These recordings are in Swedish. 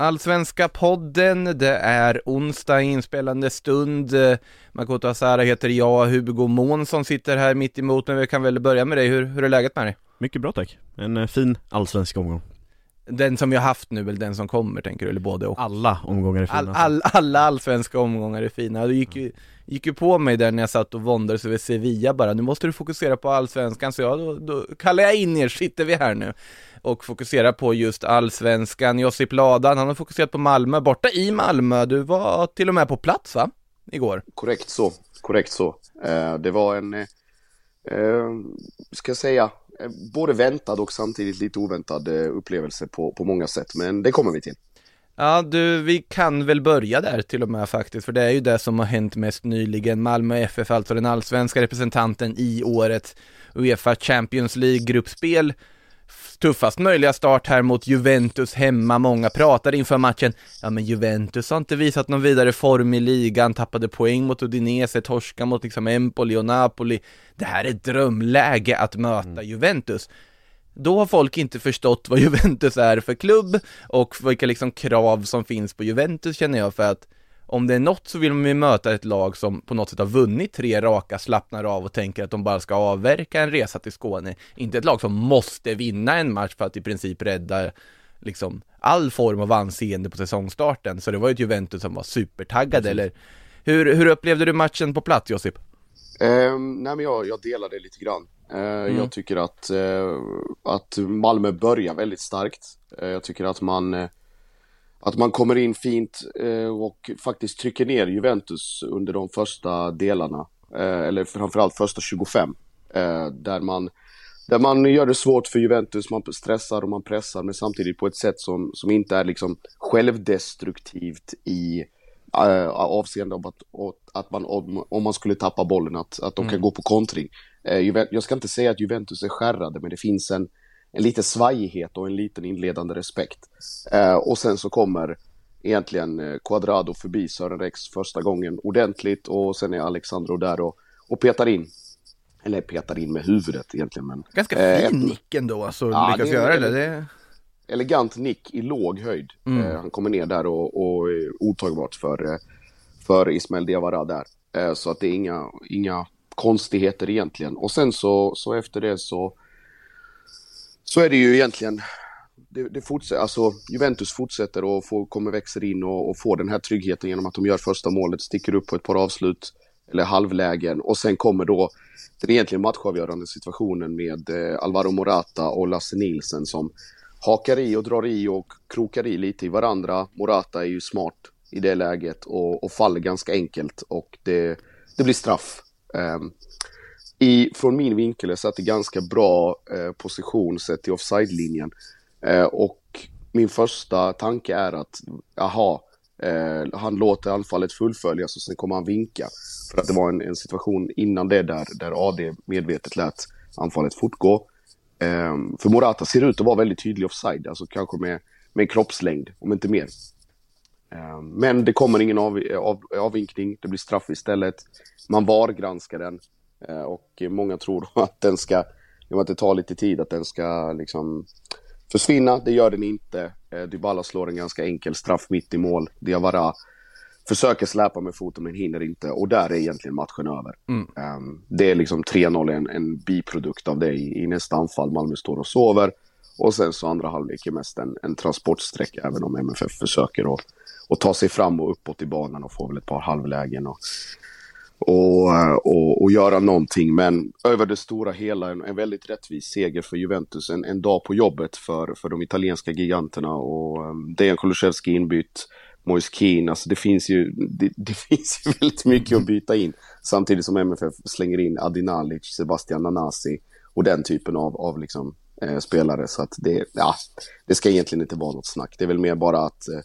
Allsvenska podden, det är onsdag inspelande stund. Makoto Asara heter jag, Hugo Månsson sitter här mitt emot men vi kan väl börja med dig. Hur, hur är läget med dig? Mycket bra tack. En eh, fin allsvensk omgång. Den som vi har haft nu, eller den som kommer tänker du, eller både och? Alla omgångar är fina. All, all, alla allsvenska omgångar är fina. Du gick ju, gick ju på mig där när jag satt och våndades över Sevilla bara, nu måste du fokusera på allsvenskan, så ja då, då kallar jag in er, sitter vi här nu och fokuserar på just allsvenskan. Josip Ladan, han har fokuserat på Malmö, borta i Malmö. Du var till och med på plats va? Igår? Korrekt så, korrekt så. Eh, det var en, eh, eh ska jag säga, eh, både väntad och samtidigt lite oväntad eh, upplevelse på, på många sätt, men det kommer vi till. Ja du, vi kan väl börja där till och med faktiskt, för det är ju det som har hänt mest nyligen. Malmö FF, alltså den allsvenska representanten i årets Uefa Champions League-gruppspel tuffast möjliga start här mot Juventus hemma. Många pratade inför matchen, ja men Juventus har inte visat någon vidare form i ligan, tappade poäng mot Udinese, torska mot liksom Empoli och Napoli. Det här är ett drömläge att möta mm. Juventus. Då har folk inte förstått vad Juventus är för klubb och vilka liksom krav som finns på Juventus känner jag för att om det är något så vill man ju möta ett lag som på något sätt har vunnit tre raka, slappnar av och tänker att de bara ska avverka en resa till Skåne. Inte ett lag som måste vinna en match för att i princip rädda liksom all form av anseende på säsongstarten. Så det var ju ett Juventus som var supertaggade, eller hur, hur upplevde du matchen på plats, Josip? Um, nej men jag, jag delar det lite grann. Uh, mm. Jag tycker att, uh, att Malmö börjar väldigt starkt. Uh, jag tycker att man att man kommer in fint eh, och faktiskt trycker ner Juventus under de första delarna. Eh, eller framförallt första 25. Eh, där, man, där man gör det svårt för Juventus, man stressar och man pressar men samtidigt på ett sätt som, som inte är liksom självdestruktivt i äh, avseende av att, att man, om, om man skulle tappa bollen, att, att de kan mm. gå på kontring. Eh, jag ska inte säga att Juventus är skärrade, men det finns en, en liten svajighet och en liten inledande respekt. Eh, och sen så kommer egentligen eh, Quadrado förbi Sören Rex första gången ordentligt och sen är Alexandro där och, och petar in. Eller petar in med huvudet egentligen. Men, Ganska eh, fin nick ändå, alltså ja, lyckas göra det. det. Elegant nick i låg höjd. Mm. Eh, han kommer ner där och, och är otagbart för, eh, för Ismael Diawara där. Eh, så att det är inga, inga konstigheter egentligen. Och sen så, så efter det så så är det ju egentligen. Det, det fortsätter, alltså Juventus fortsätter och får, kommer växer in och, och får den här tryggheten genom att de gör första målet, sticker upp på ett par avslut eller halvlägen och sen kommer då den egentligen matchavgörande situationen med eh, Alvaro Morata och Lasse Nilsen som hakar i och drar i och krokar i lite i varandra. Morata är ju smart i det läget och, och faller ganska enkelt och det, det blir straff. Ehm, I, från min vinkel är satt i ganska bra eh, position sett till offside-linjen. Eh, och min första tanke är att, aha, eh, han låter anfallet fullföljas och sen kommer han vinka. För att det var en, en situation innan det där, där AD medvetet lät anfallet fortgå. Ehm, för Morata ser ut att vara väldigt tydlig offside, alltså kanske med, med kroppslängd, om inte mer. Eh, men det kommer ingen av, av, avvinkning, det blir straff istället. Man var granskar den. Eh, och många tror att den ska, genom att det tar lite tid, att den ska liksom försvinna. Det gör den inte. Eh, Dybala slår en ganska enkel straff mitt i mål. Diawara försöker släpa med foten men hinner inte och där är egentligen matchen över. Mm. Det är liksom 3-0 en, en biprodukt av det i, i nästa anfall. Malmö står och sover och sen så andra halvlek är mest en, en transportsträck även om MFF försöker att, och ta sig fram och uppåt i banan och få väl ett par halvlägen. Och och, och, och göra någonting. Men över det stora hela en, en väldigt rättvis seger för Juventus. En, en dag på jobbet för, för de italienska giganterna och um, Dejan Kulusevski inbytt. Moise Keane, alltså det finns ju, det, det, finns ju väldigt mycket att byta in. Samtidigt som MFF slänger in Adinalic, Sebastian Nanasi och den typen av, av liksom eh, spelare. Så att det, ja, det ska egentligen inte vara något snack. Det är väl mer bara att, eh,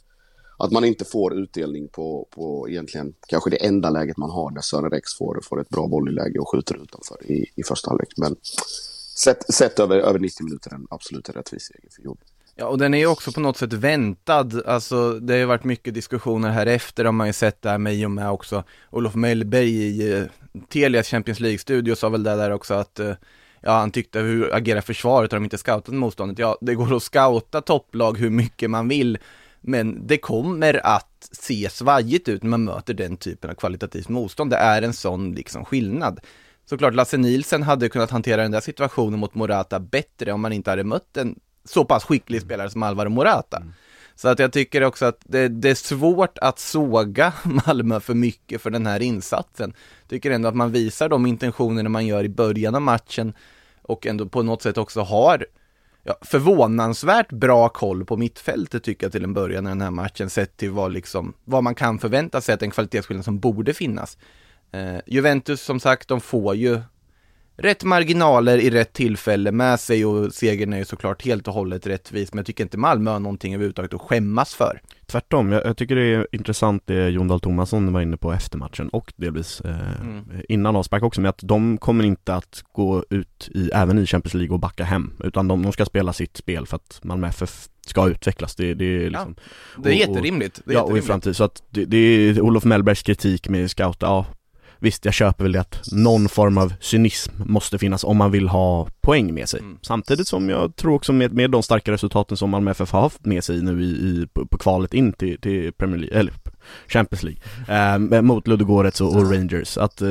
att man inte får utdelning på, på egentligen kanske det enda läget man har där Sören Rex får, får ett bra volleyläge och skjuter utanför i, i första halvlek. Men sett, sett över, över 90 minuter en absolut rättvis seger för Jobb. Ja, och den är ju också på något sätt väntad, alltså det har ju varit mycket diskussioner här efter, har man ju sett där med i och med också Olof Mellberg i eh, Telias Champions League-studio sa väl det där också att eh, ja, han tyckte hur agerar försvaret, har de inte scoutat motståndet? Ja, det går att scouta topplag hur mycket man vill, men det kommer att se svajigt ut när man möter den typen av kvalitativt motstånd. Det är en sån liksom skillnad. Såklart Lasse Nielsen hade kunnat hantera den där situationen mot Morata bättre om man inte hade mött en så pass skicklig mm. spelare som Alvaro Morata. Mm. Så att jag tycker också att det, det, är svårt att såga Malmö för mycket för den här insatsen. Tycker ändå att man visar de intentionerna man gör i början av matchen och ändå på något sätt också har ja, förvånansvärt bra koll på mittfältet tycker jag till en början i den här matchen sett till vad, liksom, vad man kan förvänta sig att en kvalitetsskillnad som borde finnas. Eh, Juventus som sagt, de får ju rätt marginaler i rätt tillfälle med sig och segern är ju såklart helt och hållet rättvis men jag tycker inte Malmö har någonting överhuvudtaget att skämmas för. Tvärtom, jag, jag tycker det är intressant det Jon Dahl Tomasson var inne på efter matchen och delvis eh, mm. innan avspark också med att de kommer inte att gå ut i, även i Champions League och backa hem utan de, de ska spela sitt spel för att Malmö FF ska utvecklas. Det, det är liksom, ja, det är jätterimligt. Det är ja, jätterimligt. och i framtid. Så att det, det är Olof Mellbergs kritik med scouta, ja Visst, jag köper väl det att någon form av cynism måste finnas om man vill ha poäng med sig. Mm. Samtidigt som jag tror också med, med de starka resultaten som Malmö FF har haft med sig nu i, i på, på, kvalet in till, till Premier League, eller Champions League, eh, mot Ludogorets och, och, Rangers, att eh,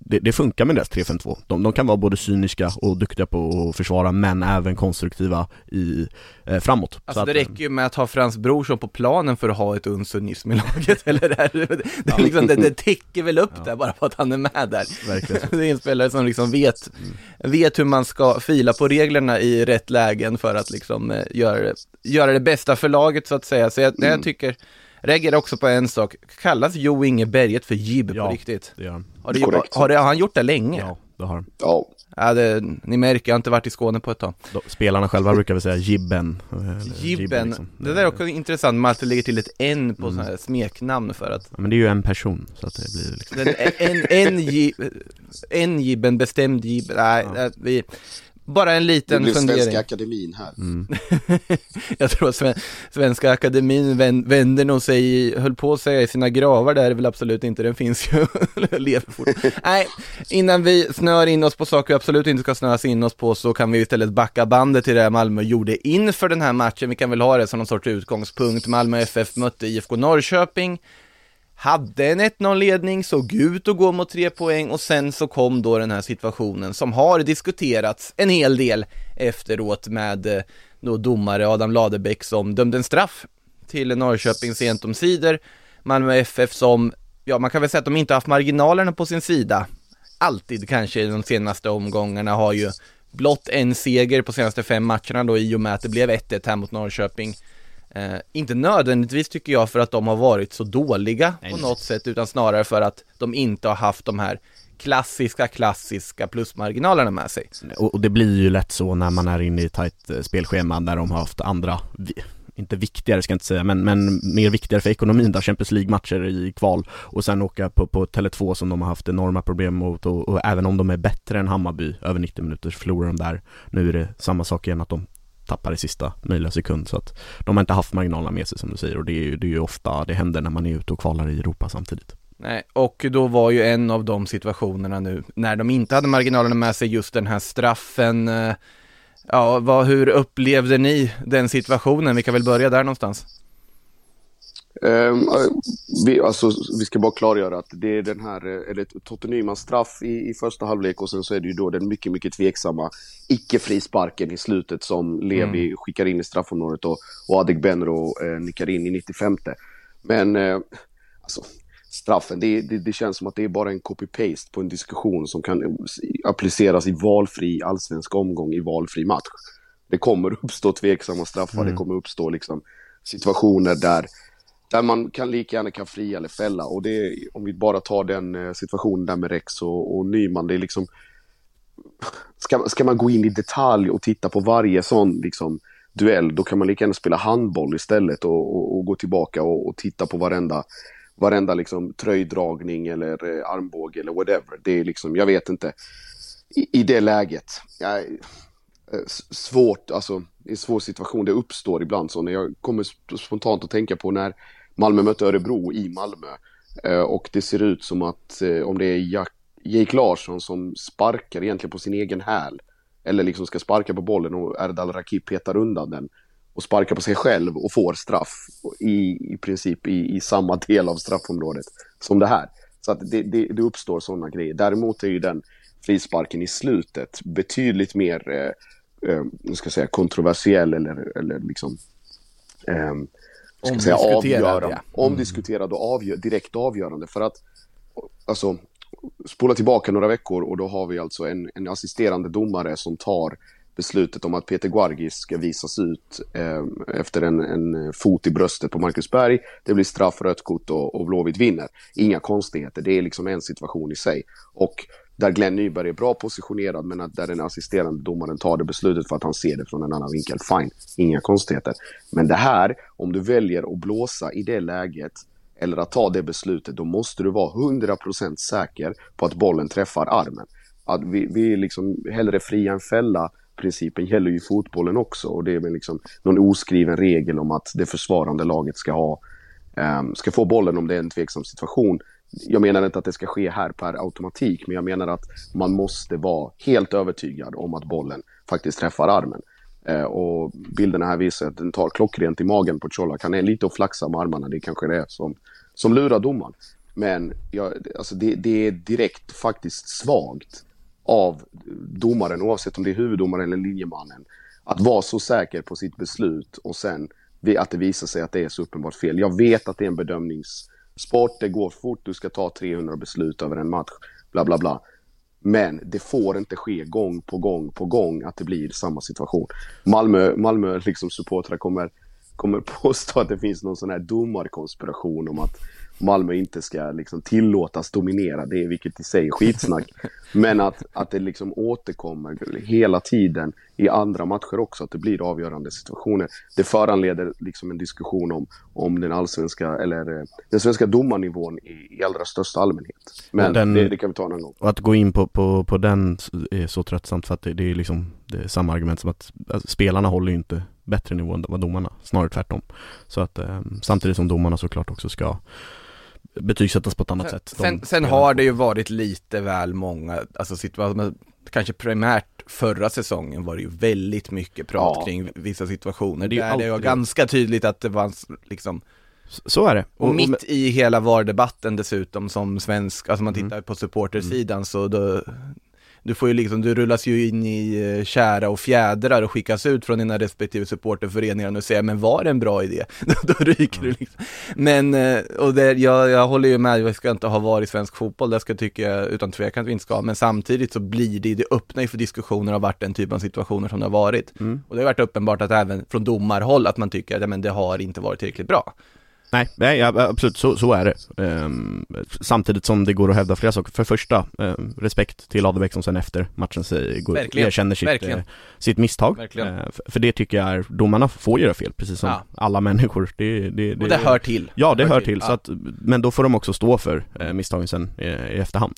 det, det, funkar med deras 3-5-2. De, de, kan vara både cyniska och duktiga på att försvara, men även konstruktiva i, eh, framåt. Alltså att, det räcker ju med att ha Frans Brorsson på planen för att ha ett uns cynism i laget, eller det, det, det, ja. liksom, det, det täcker väl upp ja. där bara på att han är med där. Verkligen. det är en spelare som liksom vet, mm. vet hur man ska fila på reglerna i rätt lägen för att liksom eh, göra, göra det bästa för laget så att säga. Så jag, mm. jag tycker Reagerar också på en sak, kallas Jo Inge Berget för Jib ja, på riktigt? det gör han. Har, det, har, det, har han gjort det länge? Ja, det har han. Ja. Ja, det, ni märker, jag har inte varit i Skåne på ett tag. Spelarna själva brukar väl säga Jibben. Jibben, liksom. det där är också intressant, man alltid lägger till ett N på mm. sådana här smeknamn för att... Ja, men det är ju en person, så att det blir liksom... En, en, en, en Jibben, bestämd Jibben, nej, ja. vi, bara en liten fundering. Det blir Svenska Akademin här. Mm. jag tror att Svenska Akademin vänder nog sig, höll på att säga i sina gravar, där är det väl absolut inte, den finns ju, lever fort. Nej, innan vi snör in oss på saker vi absolut inte ska snöas in oss på så kan vi istället backa bandet till det Malmö gjorde inför den här matchen. Vi kan väl ha det som någon sorts utgångspunkt. Malmö FF mötte IFK Norrköping hade en 1-0-ledning, såg ut att gå mot tre poäng och sen så kom då den här situationen som har diskuterats en hel del efteråt med eh, då domare Adam Ladebäck som dömde en straff till Norrköping sent om sidor. Malmö FF som, ja man kan väl säga att de inte haft marginalerna på sin sida. Alltid kanske i de senaste omgångarna har ju blott en seger på senaste fem matcherna då i och med att det blev 1-1 här mot Norrköping. Eh, inte nödvändigtvis tycker jag för att de har varit så dåliga nej, på något sätt utan snarare för att de inte har haft de här klassiska, klassiska plusmarginalerna med sig. Och, och det blir ju lätt så när man är inne i ett tajt eh, spelschema där de har haft andra inte viktigare ska jag inte säga, men, men mer viktigare för ekonomin där Champions League-matcher i kval och sen åka på, på Tele2 som de har haft enorma problem mot och, och, även om de är bättre än Hammarby över 90 minuter så förlorar de där. Nu är det samma sak igen att de tappar i sista möjliga sekund så att de har inte haft marginalerna med sig som du säger och det är ju, det är ju ofta det händer när man är ute och kvalar i Europa samtidigt. Nej, och då var ju en av de situationerna nu när de inte hade marginalerna med sig just den här straffen. Eh, ja, vad, hur upplevde ni den situationen? Vi kan väl börja där någonstans. Um, vi, alltså, vi ska bara klargöra att det är den här, eh, eller Tottenhams straff i, i första halvlek och sen så är det ju då den mycket, mycket tveksamma icke-frisparken i slutet som Levi mm. skickar in i straffområdet och, och Adegbenro eh, nickar in i 95. Men eh, alltså, straffen, det, det, det, känns som att det är bara en copy-paste på en diskussion som kan appliceras i valfri allsvensk omgång i valfri match. Det kommer uppstå tveksamma straffar, mm. det kommer uppstå liksom situationer där där man kan lika gärna kan fria eller fälla. Och det om vi bara tar den eh, situationen där med Rex och, och Nyman, det är liksom ska, ska man gå in i detalj och titta på varje sån liksom, duell, då kan man lika gärna spela handboll istället och, och, och gå tillbaka och, och, titta på varenda, varenda liksom, tröjdragning eller eh, armbåge eller whatever. Det är liksom, jag vet inte. I, i det läget, jag, eh, svårt, alltså, det är en svår situation. Det uppstår ibland så när jag kommer spontant att tänka på när Malmö mötte Örebro i Malmö. Eh, och det ser ut som att eh, om det är Jack, Jake Larsson som sparkar egentligen på sin egen häl. Eller liksom ska sparka på bollen och Erdal Rakip petar undan den. Och sparkar på sig själv och får straff i, i princip i, i samma del av straffområdet som det här. Så att det, det, det uppstår sådana grejer. Däremot är ju den frisparken i slutet betydligt mer eh, eh, ska säga, kontroversiell eller, eller liksom eh, ska säga, avgörande, ja. mm. omdiskuterad och avgör, direkt avgörande. För att, alltså, spola tillbaka några veckor och då har vi alltså en, en assisterande domare som tar beslutet om att Peter Guargis ska visas ut eh, efter en, en, fot i bröstet på Marcus Berg. Det blir straff, rött kort och, och Blåvitt vinner. Inga konstigheter, det är liksom en situation i sig. Och där Glenn Nyberg är bra positionerad men att där den assisterande domaren tar det beslutet för att han ser det från en annan vinkel. Fine, inga konstigheter. Men det här, om du väljer att blåsa i det läget eller att ta det beslutet, då måste du vara 100% säker på att bollen träffar armen. Att vi, vi är liksom hellre fria än fälla principen gäller ju fotbollen också och det är väl liksom någon oskriven regel om att det försvarande laget ska ha um, ska få bollen om det är en tveksam situation jag menar inte att det ska ske här per automatik, men jag menar att man måste vara helt övertygad om att bollen faktiskt träffar armen. Eh, och bilderna här visar att den tar klockrent i magen på Colak. Han är lite och flaxar med armarna, det kanske det är som, som lurar domaren. Men ja, alltså det, det, är direkt faktiskt svagt av domaren, oavsett om det är huvuddomaren eller linjemannen, att vara så säker på sitt beslut och sen att det visar sig att det är så uppenbart fel. Jag vet att det är en bedömnings Sport, det går fort, du ska ta 300 beslut över en match, bla bla bla. Men det får inte ske gång på gång på gång att det blir samma situation. Malmö, Malmö liksom supportrar kommer, kommer påstå att det finns någon sån här domarkonspiration om att Malmö inte ska liksom tillåtas dominera, det är vilket i sig är skitsnack. Men att, att det liksom återkommer hela tiden i andra matcher också, att det blir avgörande situationer. Det föranleder liksom en diskussion om, om den allsvenska, eller eh, den svenska domarnivån i, i allra största allmänhet. Men den, det, det, kan vi ta en annan gång. Och att gå in på, på, på den är så tröttsamt för att det, det är liksom det är samma argument som att alltså, spelarna håller ju inte bättre nivå än vad domarna, snarare tvärtom. Så att eh, samtidigt som domarna såklart också ska betygsättas på ett annat sen, sätt. De, sen, sen har det ju varit lite väl många, alltså situationer, kanske primärt förra säsongen var det ju väldigt mycket prat ja. kring vissa situationer. Det, där det var ganska tydligt att det var liksom så är det. Och, och mitt i hela VAR-debatten dessutom som svensk, alltså man mm. tittar mm. på supportersidan mm. så då, du får ju liksom, du rullas ju in i eh, kära och fjädrar och skickas ut från dina respektive supporterföreningar och säger men var det en bra idé? då, ryker mm. du liksom. Men, eh, och det, jag, jag håller ju med, vi ska inte ha VAR i svensk fotboll, det ska tycka jag utan tvekan att vi inte ska, men samtidigt så blir det, det öppnar ju för diskussioner har varit den typen av situationer som det har varit. Mm. Och det har varit uppenbart att även från domarhåll att man tycker att men det har inte varit tillräckligt bra. Nej, nej absolut, så, så är det. Um, samtidigt som det går att hävda flera saker. För första, um, respekt till Adebäck som sen efter matchen säger, går, erkänner sitt, uh, sitt misstag. Uh, för, för, det tycker jag är, domarna får göra fel, precis som ja. alla människor. Det, det, det, Och det hör till. Ja, det, hör, hör till. till. Ja. Så att, men då får de också stå för uh, misstagen sen i, i efterhand.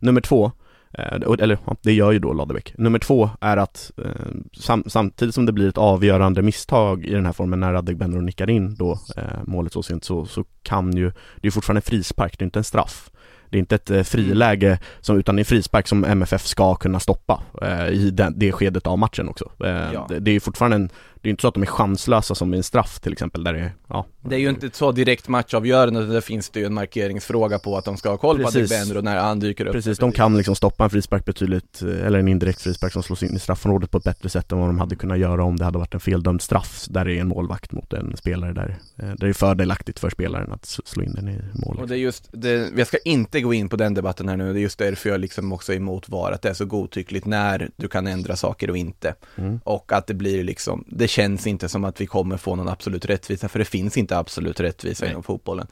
nummer två, Eh, eller ja, det gör ju då Ladebäck. Nummer två är att eh, sam samtidigt som det blir ett avgörande misstag i den här formen när Adegbenro nickar in då eh, målet så sent så, så kan ju, det är fortfarande en frispark, det är inte en straff. Det är inte ett eh, friläge som, utan en frispark som MFF ska kunna stoppa eh, i den, det skedet av matchen också. Eh, ja. det, det, är fortfarande en, det är inte så att de är chanslösa som i en straff till exempel där det är, ja. Det är ju inte så direkt matchavgörande, där finns det ju en markeringsfråga på att de ska ha koll Precis. på Adegbenro när han dyker upp. Precis, de kan liksom stoppa en frispark betydligt, eh, eller en indirekt frispark som slås in i straffområdet på ett bättre sätt än vad de hade kunnat göra om det hade varit en feldömd straff där det är en målvakt mot en spelare där, eh, där det är fördelaktigt för spelaren att slå in den i mål. Och det är just, det, jag ska inte gå in på den debatten här nu, det är just därför jag liksom också är emot VAR, att det är så godtyckligt när du kan ändra saker och inte. Mm. Och att det blir liksom, det känns inte som att vi kommer få någon absolut rättvisa, för det finns inte absolut rättvisa Nej. inom fotbollen.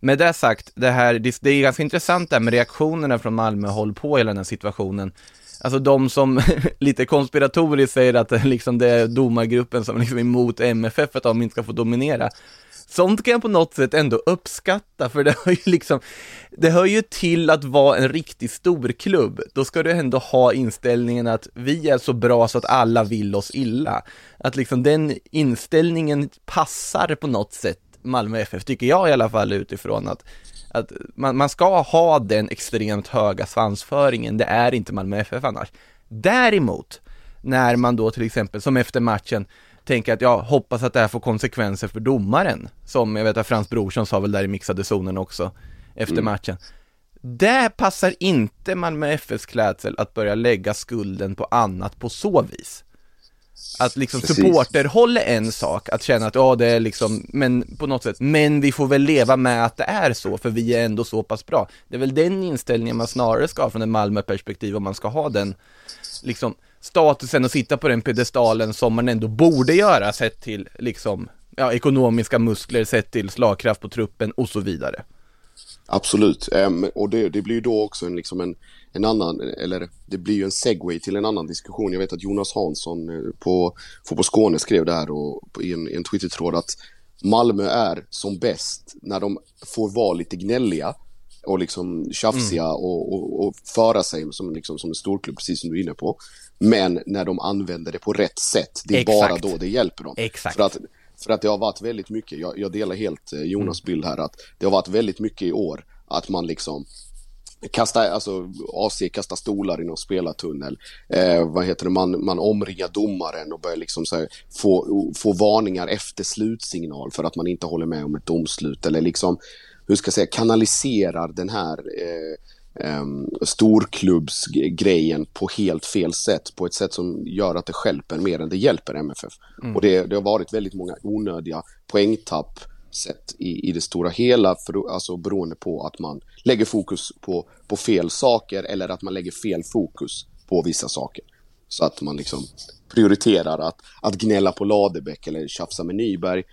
Med det sagt, det här, det, är ganska intressant där med reaktionerna från Malmö håll på hela den här situationen. Alltså de som lite konspiratoriskt säger att liksom det är domargruppen som liksom är emot MFF att de inte ska få dominera. Sånt kan jag på något sätt ändå uppskatta, för det hör ju liksom, det hör ju till att vara en riktig storklubb. Då ska du ändå ha inställningen att vi är så bra så att alla vill oss illa. Att liksom den inställningen passar på något sätt Malmö FF, tycker jag i alla fall utifrån att att man, man ska ha den extremt höga svansföringen, det är inte Malmö FF annars. Däremot, när man då till exempel, som efter matchen, tänker att jag hoppas att det här får konsekvenser för domaren, som jag vet att Frans Brorsson sa väl där i mixade zonen också, efter mm. matchen. Det passar inte Malmö FFs klädsel att börja lägga skulden på annat på så vis. Att liksom Precis. supporterhåll är en sak, att känna att ja det är liksom, men på något sätt, men vi får väl leva med att det är så, för vi är ändå så pass bra. Det är väl den inställningen man snarare ska ha från en Malmö-perspektiv om man ska ha den, liksom, statusen och sitta på den pedestalen som man ändå borde göra sett till, liksom, ja, ekonomiska muskler, sett till slagkraft på truppen och så vidare. Absolut, um, och det, det, blir då också en, liksom en, en annan, eller det blir ju en segway till en annan diskussion. Jag vet att Jonas Hansson eh, på Fotboll Skåne skrev det här och, på, i en, en Twitter-tråd att Malmö är som bäst när de får vara lite gnälliga och liksom tjafsiga mm. och, och, och, föra sig som, liksom, som en storklubb, precis som du är inne på. Men när de använder det på rätt sätt, det är Exakt. bara då det hjälper dem. Exakt. För att för att det har varit väldigt mycket, jag, jag delar helt eh, Jonas mm. bild här, att det har varit väldigt mycket i år att man liksom kastar, alltså AC kastar stolar i någon spelartunnel. Eh, vad heter det, man, man omringar domaren och börjar liksom så här, få, få varningar efter slutsignal för att man inte håller med om ett domslut eller liksom, hur ska jag säga, kanaliserar den här eh, um, storklubbsgrejen på helt fel sätt. På ett sätt som gör att det skälper mer än det hjälper MFF. Mm. Och det, det, har varit väldigt många onödiga poängtapp sett i, i det stora hela, för, alltså beroende på att man lägger fokus på, på fel saker eller att man lägger fel fokus på vissa saker. Så att man liksom prioriterar att, att gnälla på Ladebäck eller tjafsa med Nyberg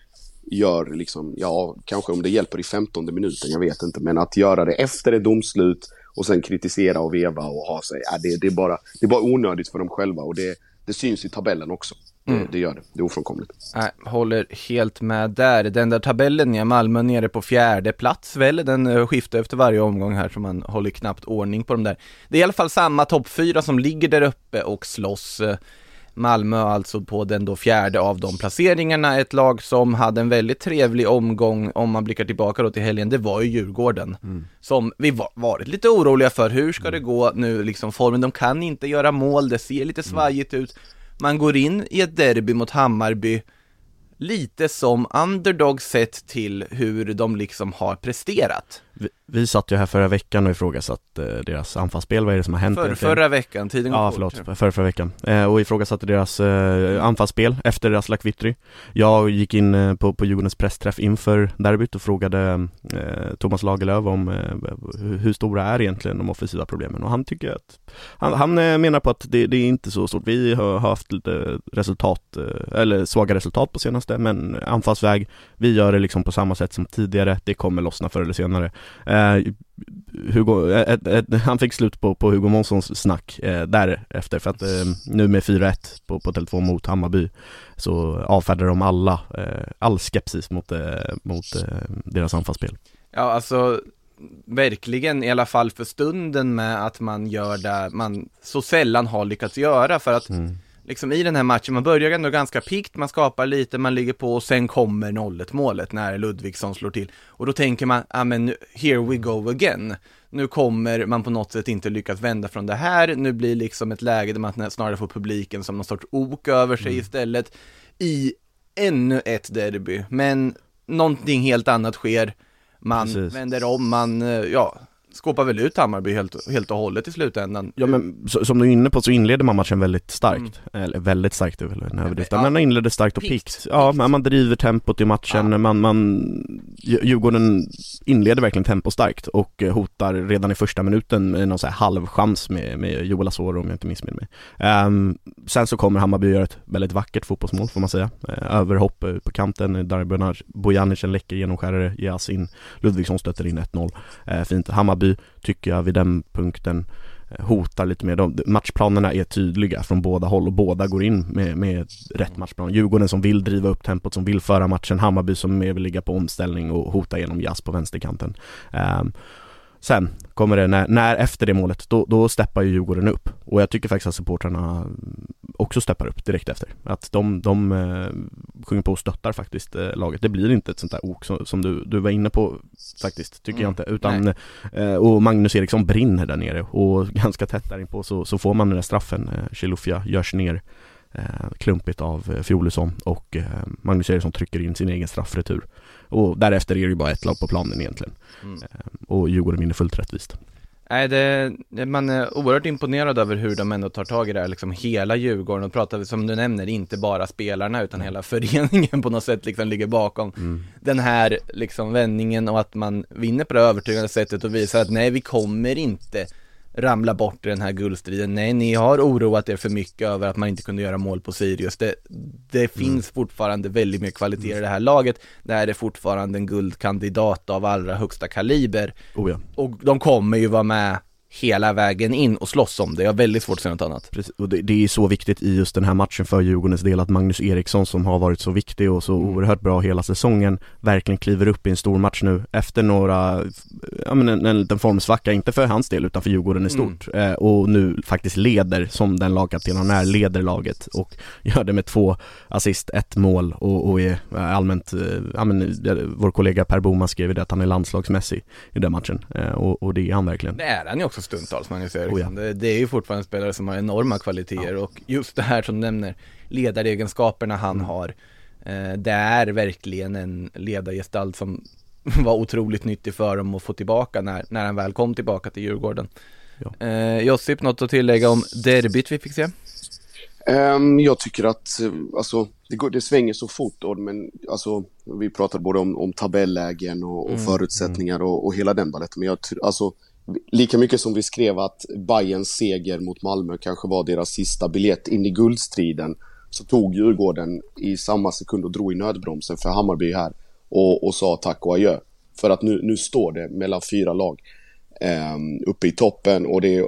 gör liksom, ja, kanske om det hjälper i 15 minuten, jag vet inte, men att göra det efter ett domslut och sen kritisera och veva och ha sig. Ja, det, det, är bara, det är bara onödigt för dem själva och det, det syns i tabellen också. Mm. Det, det, gör det, det är ofrånkomligt. Jag håller helt med där. Den där tabellen, ja, Malmö nere på fjärde plats väl, den eh, skiftar efter varje omgång här så man håller knappt ordning på de där. Det är i alla fall samma topp fyra som ligger där uppe och slåss. Malmö alltså på den då fjärde av de placeringarna. Ett lag som hade en väldigt trevlig omgång om man blickar tillbaka då till helgen, det var ju Djurgården. Mm. Som vi var, varit lite oroliga för, hur ska det gå nu liksom formen, de kan inte göra mål, det ser lite svajigt ut. Man går in i ett derby mot Hammarby lite som underdog sett till hur de liksom har presterat. Vi, vi satt ju här förra veckan och ifrågasatte eh, deras anfallsspel, vad är det som har hänt? För, förra veckan, tiden går Ja, förlåt, förra, förra veckan. Eh, och ifrågasatte deras eh, anfallsspel efter deras Lakvittry. Jag gick in eh, på, på Djurgårdens pressträff inför derbyt och frågade eh, Thomas Lagerlöf om eh, hur stora är egentligen de offensiva problemen och han tycker att han, han eh, menar på att det, det, är inte så stort. Vi har haft lite resultat, eller svaga resultat på senaste, men anfallsväg, vi gör det liksom på samma sätt som tidigare. Det kommer lossna förr eller senare. Eh, Hugo, ett, ett, han fick slut på, på Hugo Månssons snack eh, därefter för att eh, nu med 4-1 på, på Tele2 mot Hammarby så avfärdar de alla, eh, all skepsis mot, eh, mot eh, deras anfallsspel. Ja, alltså verkligen i alla fall för stunden med att man gör det man så sällan har lyckats göra för att mm liksom i den här matchen, man börjar ändå ganska pikt, man skapar lite, man ligger på och sen kommer 0 målet när Ludvigsson slår till. Och då tänker man, ja ah, men here we go again. Nu kommer man på något sätt inte lyckas vända från det här, nu blir liksom ett läge där man snarare får publiken som någon sorts ok över sig mm. istället i ännu ett derby. Men någonting helt annat sker, man Precis. vänder om, man, eh, ja, skåpar väl ut Hammarby helt, helt och hållet i slutändan. Ja men så, som du är inne på så inleder man matchen väldigt starkt, mm. eller väldigt starkt är väl en överdrift, men man inleder starkt och pikt. Ja, man, man driver tempot i matchen, ja. man, man, Djurgården inleder verkligen tempo starkt och eh, hotar redan i första minuten med någon sån här halvchans med, med Joel Asoro om jag inte missminner mig. Um, sen så kommer Hammarby göra ett väldigt vackert fotbollsmål får man säga. Uh, överhopp på kanten, där Bojanic en läcker genomskärare, ger in, Ludvigsson stöter in 1-0. Uh, fint. Hammarby Hammarby tycker jag vid den punkten eh, hotar lite mer. De, matchplanerna är tydliga från båda håll och båda går in med, med rätt matchplan. Djurgården som vill driva upp tempot, som vill föra matchen. Hammarby som mer vill ligga på omställning och hota genom jazz på vänsterkanten. Um, Sen kommer det, när, när efter det målet, då, då steppar ju Djurgården upp. Och jag tycker faktiskt att supportrarna också steppar upp direkt efter. Att de, de eh, sjunger på och stöttar faktiskt eh, laget. Det blir inte ett sånt där ok som, som du, du var inne på faktiskt, tycker mm. jag inte. Utan, eh, och Magnus Eriksson brinner där nere och ganska tätt där inpå så, så får man den där straffen. Eh, Chilufya görs ner klumpigt av Fjolusson och Magnus Eriksson trycker in sin egen straffretur. Och därefter är det ju bara ett lag på planen egentligen. Mm. Eh, och Djurgården vinner fullt rättvist. Nej, det, man är oerhört imponerad över hur de ändå tar tag i det här, liksom hela Djurgården och pratar som du nämner, inte bara spelarna utan hela föreningen på något sätt liksom ligger bakom mm. den här liksom vändningen och att man vinner på det övertygande sättet och visar att nej, vi kommer inte ramla bort i den här guldstriden. Nej, ni har oroat er för mycket över att man inte kunde göra mål på Sirius. Det, det mm. finns fortfarande väldigt mycket kvalitet i det här laget. Det här är fortfarande en guldkandidat av allra högsta kaliber. Oh ja. Och de kommer ju vara med hela vägen in och slåss om det. Jag har väldigt svårt att säga något annat. Precis, och det, det, är så viktigt i just den här matchen för Djurgårdens del att Magnus Eriksson som har varit så viktig och så mm. oerhört bra hela säsongen verkligen kliver upp i en stor match nu efter några, ja men en, en liten formsvacka, inte för hans del utan för Djurgården i mm. stort mm. eh, och nu faktiskt leder som den lagkapten han är, leder laget och gör det med två assist, ett mål och, och är allmänt, eh, ja men vår kollega Per Boman skrev det att han är landslagsmässig i den matchen eh, och, och det är han verkligen. Det är han ju också stundtals Magnus Eriksson. Oh ja. det, det, är ju fortfarande en spelare som har enorma kvaliteter ja. och just det här som du nämner, ledaregenskaperna han mm. har. Eh, det är verkligen en ledargestalt som var otroligt nyttig för dem att få tillbaka när, när han väl kom tillbaka till Djurgården. Ja. Eh, Josip, något att tillägga om derbyt vi fick se? Um, jag tycker att alltså, det, går, det svänger så fort, men alltså, vi pratade både om, om tabellägen och, och mm. förutsättningar och, och hela den baletten. Men jag, alltså, lika mycket som vi skrev att Bayerns seger mot Malmö kanske var deras sista biljett in i guldstriden så tog Djurgården i samma sekund och drog i nödbromsen för Hammarby här och, och sa tack och adjö. För att nu, nu står det mellan fyra lag eh, uppe i toppen och det är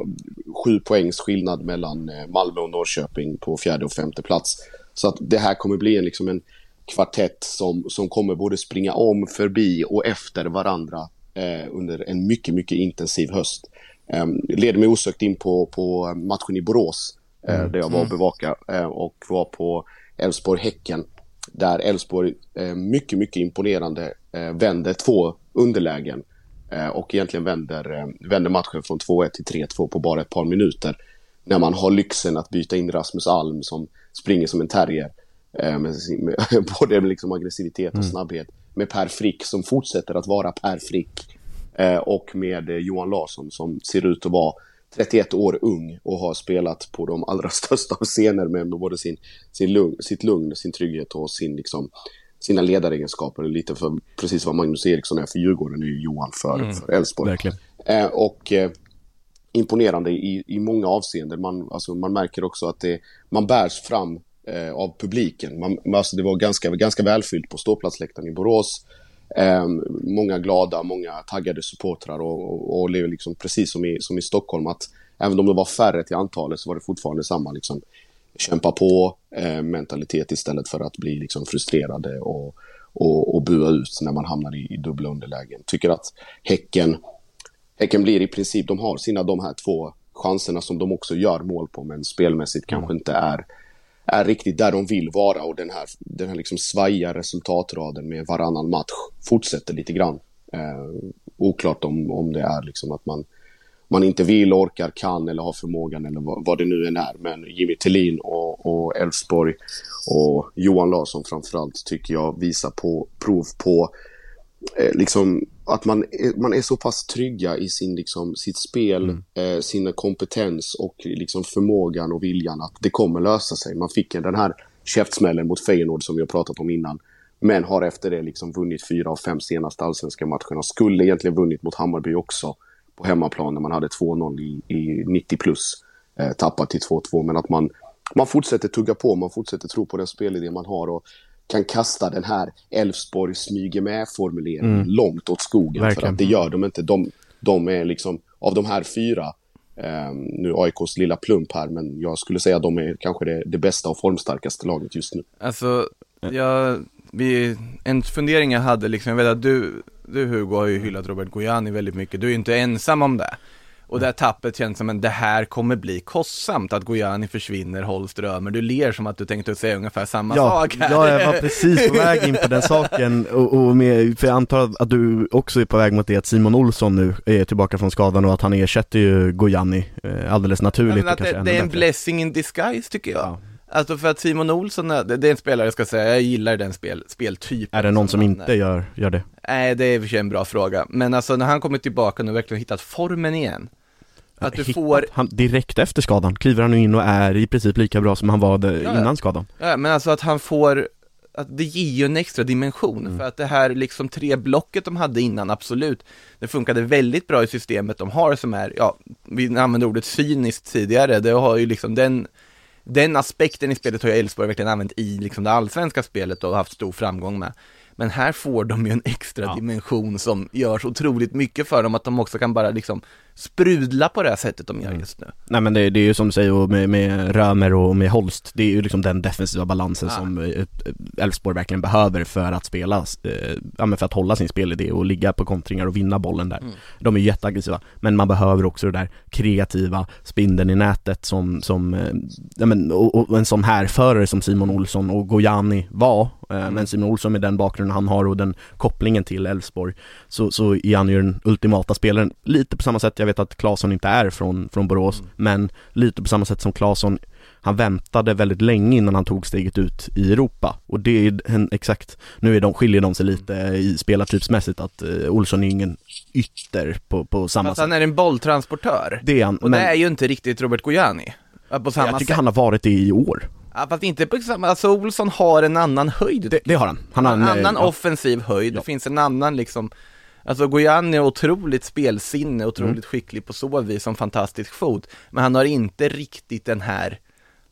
sju poängs skillnad mellan eh, Malmö och Norrköping på fjärde och femte plats. Så att det här kommer bli en, liksom en kvartett som, som kommer både springa om, förbi och efter varandra under en mycket, mycket intensiv höst. Eh, leder mig osökt in på, på matchen i Borås eh, mm. där jag var och mm. bevaka eh, och var på Elfsborg-Häcken där Elfsborg eh, mycket, mycket imponerande eh, vänder två underlägen eh, och egentligen vänder, vänder matchen från 2-1 till 3-2 på bara ett par minuter. När man har lyxen att byta in Rasmus Alm som springer som en terrier med, med både liksom aggressivitet och mm. Med Per Frick som fortsätter att vara Per Frick. Eh, och med eh, Johan Larsson som ser ut att vara 31 år ung och har spelat på de allra största av scener med, med både sin, sin lugn, sitt lugn, sin trygghet och sin, liksom, sina ledaregenskaper. Lite för precis vad Magnus Eriksson är för Djurgården är Johan för mm, Elfsborg. Eh, och eh, imponerande i, i många avseenden. Man, alltså, man märker också att det, man bärs fram eh, av publiken. Man, alltså det var ganska, ganska välfyllt på ståplatsläktaren i Borås. Eh, många glada, många taggade supportrar och, och, och liksom precis som i, som i Stockholm att även om det var färre till antalet så var det fortfarande samma liksom, kämpa på eh, mentalitet istället för att bli liksom, frustrerade och, och, och bua ut när man hamnar i, i dubbla underlägen. Tycker att Häcken, Häcken blir i princip, de har sina de här två chanserna som de också gör mål på men spelmässigt mm. kanske inte är är riktigt där de vill vara och den här, den här liksom svajiga resultatraden med varannan match fortsätter lite grann. Eh, oklart om, om det är liksom att man, man inte vill, orkar, kan eller har förmågan eller vad, vad det nu än är. Men Jimmy Tillin och Elfsborg och, och Johan Larsson framförallt tycker jag visar på prov på eh, liksom att man är, man är så pass trygga i sin, liksom, sitt spel, mm. eh, sin kompetens och liksom förmågan och viljan att det kommer lösa sig. Man fick den här käftsmällen mot Feyenoord som vi har pratat om innan. Men har efter det liksom vunnit fyra av fem senaste allsvenska matcherna. Skulle egentligen vunnit mot Hammarby också på hemmaplan när man hade 2-0 i, i 90 plus. Eh, tappat till 2-2 men att man, man fortsätter tugga på, man fortsätter tro på den spelidé man har. Och kan kasta den här Elfsborg smyger med-formuleringen mm. långt åt skogen. Verkligen. För att det gör de inte. De, de är liksom, av de här fyra eh, nu AIKs lilla plump här, men jag skulle säga att de är kanske det, det bästa och formstarkaste laget just nu. Alltså, jag, vi, en fundering jag hade liksom, jag vet att du, du Hugo har ju hyllat Robert Gojani väldigt mycket, du är ju inte ensam om det. Och det här tappet känns som att det här kommer bli kostsamt, att Gojani försvinner, Holst römer. Du ler som att du tänkte säga ungefär samma ja, sak här. Ja, jag var precis på väg in på den saken och, och med, för jag antar att du också är på väg mot det att Simon Olsson nu är tillbaka från skadan och att han ersätter ju Gojani eh, alldeles naturligt men att det, det är en blessing in disguise tycker jag. Ja. Alltså för att Simon Olsson, det, är en spelare jag ska säga, jag gillar den spel, speltypen Är det någon som, som inte gör, gör det? Nej, det är i och för sig en bra fråga, men alltså när han kommer tillbaka nu och verkligen hittat formen igen att du får... Han, direkt efter skadan kliver han in och är i princip lika bra som han var ja, innan skadan. Ja, men alltså att han får, att det ger ju en extra dimension, mm. för att det här liksom tre blocket de hade innan, absolut, det funkade väldigt bra i systemet de har som är, ja, vi använde ordet cyniskt tidigare, det har ju liksom den den aspekten i spelet har ju Elfsborg verkligen använt i liksom det allsvenska spelet och haft stor framgång med. Men här får de ju en extra ja. dimension som gör så otroligt mycket för dem att de också kan bara liksom sprudla på det här sättet de gör mm. just nu. Nej men det, det är ju som du säger med, med Römer och med Holst, det är ju liksom den defensiva balansen ja. som eh, Elfsborg verkligen behöver för att spela, eh, ja men för att hålla sin spelidé och ligga på kontringar och vinna bollen där. Mm. De är jätteaggressiva, men man behöver också det där kreativa spindeln i nätet som, som eh, ja men och, och en sån här förare som Simon Olsson och Gojani var, mm. men Simon Olsson med den bakgrunden han har och den kopplingen till Elfsborg så, så är han ju den ultimata spelaren, lite på samma sätt, jag vet att Claesson inte är från, från Borås, mm. men lite på samma sätt som Claesson han väntade väldigt länge innan han tog steget ut i Europa och det är en exakt, nu är de, skiljer de sig lite i spelartypsmässigt att uh, Olsson är ingen ytter på, på samma Fast sätt. han är en bolltransportör. Det är han. Och men... det är ju inte riktigt Robert Gojani. På samma jag tycker sätt. han har varit det i år. Ja, fast inte på samma, alltså Olsson har en annan höjd. Det, det har han. Han har en, en annan ja. offensiv höjd, ja. det finns en annan liksom Alltså Gojani är otroligt spelsinne, mm. otroligt mm. skicklig på så vis som fantastisk fot, men han har inte riktigt den här,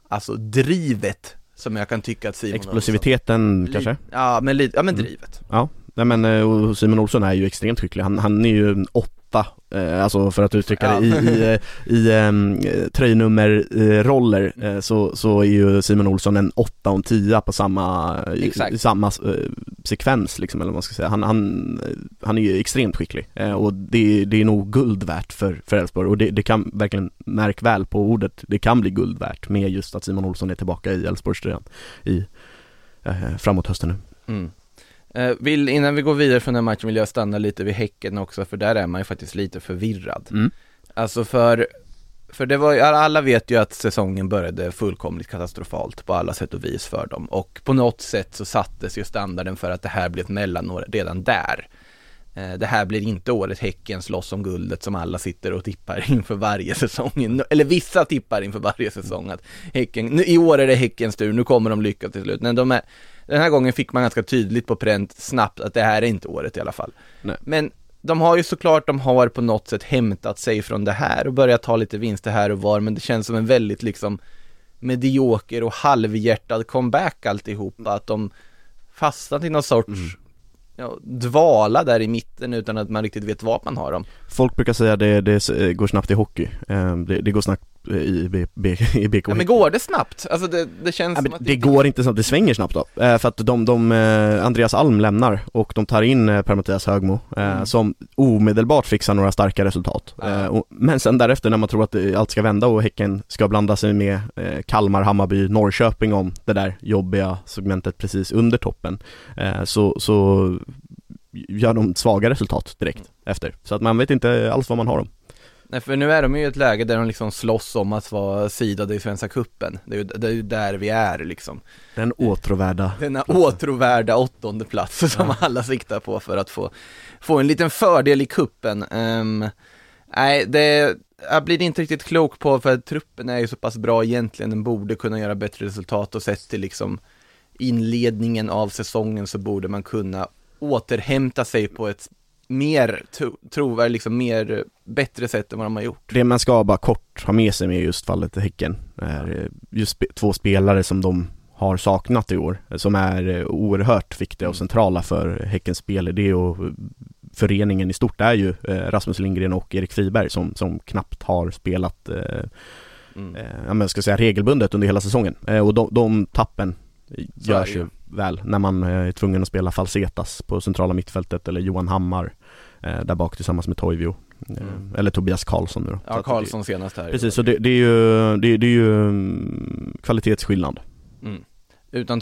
alltså drivet som jag kan tycka att Simon Explosiviteten Olsson. kanske? Ja men, ja men mm. drivet mm. Ja, nej men eh, Simon Olsson är ju extremt skicklig, han, han är ju åtta 8, eh, alltså för att uttrycka det i, i, eh, i ehm, eh, um, tröjnummerroller eh, eh, så, så är ju Simon Olsson en 8 och en 10 på samma, i, samma eh, sekvens liksom, eller vad man ska säga. Han, han, han är ju extremt skicklig och det, det är nog guld värt för, för Elfsborg och det, det kan verkligen, märk väl på ordet, det kan bli guld värt med just att Simon Olsson är tillbaka i Elfsborgströjan i framåt hösten nu. Mm. Eh, vill, innan vi går vidare från den matchen vill jag stanna lite vid Häcken också, för där är man ju faktiskt lite förvirrad. Mm. Alltså för, för det var alla vet ju att säsongen började fullkomligt katastrofalt på alla sätt och vis för dem. Och på något sätt så sattes ju standarden för att det här blir ett mellanår redan där. Eh, det här blir inte året Häcken slåss om guldet som alla sitter och tippar inför varje säsong. Eller vissa tippar inför varje säsong att Häcken, i år är det Häckens tur, nu kommer de lyckas till slut. Men de är, den här gången fick man ganska tydligt på pränt snabbt att det här är inte året i alla fall. Nej. Men de har ju såklart, de har på något sätt hämtat sig från det här och börjat ta lite vinster här och var, men det känns som en väldigt liksom medioker och halvhjärtad comeback alltihopa, att de fastnat i någon sorts mm. ja, dvala där i mitten utan att man riktigt vet vad man har dem. Folk brukar säga det, det går snabbt i hockey, det, det går snabbt i, B, B, i BK ja, men går det snabbt? Alltså det, det känns ja, som att det, det går inte snabbt, det svänger snabbt då, eh, för att de, de eh, Andreas Alm lämnar och de tar in eh, Per-Mattias Högmo mm. som omedelbart fixar några starka resultat ja. och, Men sen därefter när man tror att allt ska vända och Häcken ska blanda sig med Kalmar, Hammarby, Norrköping om det där jobbiga segmentet precis under toppen så, så gör de svaga resultat direkt mm. efter, så att man vet inte alls vad man har dem Nej för nu är de ju i ett läge där de liksom slåss om att vara sidade i Svenska Kuppen. Det är ju det är där vi är liksom. Den åtråvärda Denna åtråvärda åttonde plats som ja. alla siktar på för att få, få en liten fördel i kuppen. Um, nej, det, jag blir inte riktigt klok på för truppen är ju så pass bra egentligen, den borde kunna göra bättre resultat och sett till liksom inledningen av säsongen så borde man kunna återhämta sig på ett mer trovärdigt, liksom mer bättre sätt än vad de har gjort. Det man ska bara kort ha med sig med just fallet Häcken är eh, just två spelare som de har saknat i år, som är eh, oerhört viktiga och centrala för Häckens spelidé och föreningen i stort är ju Rasmus Lindgren och Erik Friberg som, som knappt har spelat mm. ja, men ska säga regelbundet under hela säsongen. och de, de tappen görs ju väl när man är tvungen att spela Falsetas på centrala mittfältet eller Johan Hammar där bak tillsammans med Toivio Mm. Eller Tobias Karlsson nu då. Ja, Karlsson senast här. Precis, så det, det, är ju, det, det är ju mm, kvalitetsskillnad. Mm. Utan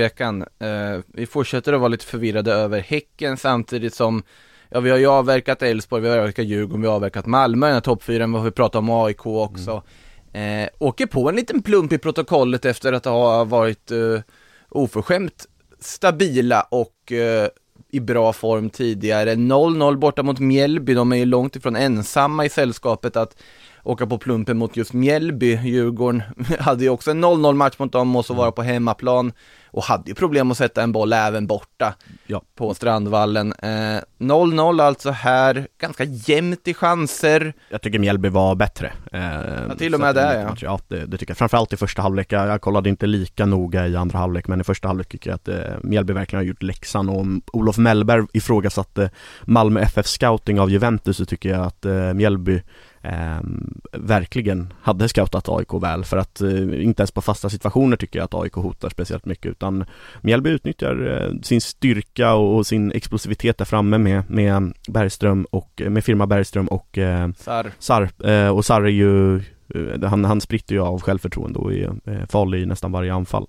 Veckan. Eh, vi fortsätter att vara lite förvirrade över Häcken samtidigt som Ja vi har ju avverkat Elfsborg, vi har avverkat Djurgården, vi har avverkat Malmö i den här toppfyran, vi har pratat om AIK också. Mm. Eh, åker på en liten plump i protokollet efter att ha varit eh, oförskämt stabila och eh, i bra form tidigare. 0-0 borta mot Mjällby, de är ju långt ifrån ensamma i sällskapet att åka på plumpen mot just Mjällby. Djurgården hade ju också en 0-0 match mot dem och så vara på hemmaplan och hade ju problem att sätta en boll även borta ja. på Strandvallen. 0-0 eh, alltså här, ganska jämnt i chanser. Jag tycker Mjällby var bättre. Eh, ja, till och med det ja. ja det, det, tycker jag. Framförallt i första halvlek. Jag, jag, kollade inte lika noga i andra halvlek, men i första halvlek tycker jag att eh, Mjällby verkligen har gjort läxan och om Olof Mellberg ifrågasatte Malmö FF scouting av Juventus så tycker jag att eh, Mjällby eh, verkligen hade scoutat AIK väl för att eh, inte ens på fasta situationer tycker jag att AIK hotar speciellt mycket utan Mjällby utnyttjar eh, sin styrka och, och, sin explosivitet där framme med, med Bergström och med firma Bergström och eh, Sar, Sar eh, och Sar är ju eh, han, han spritter ju av självförtroende och är farlig i nästan varje anfall.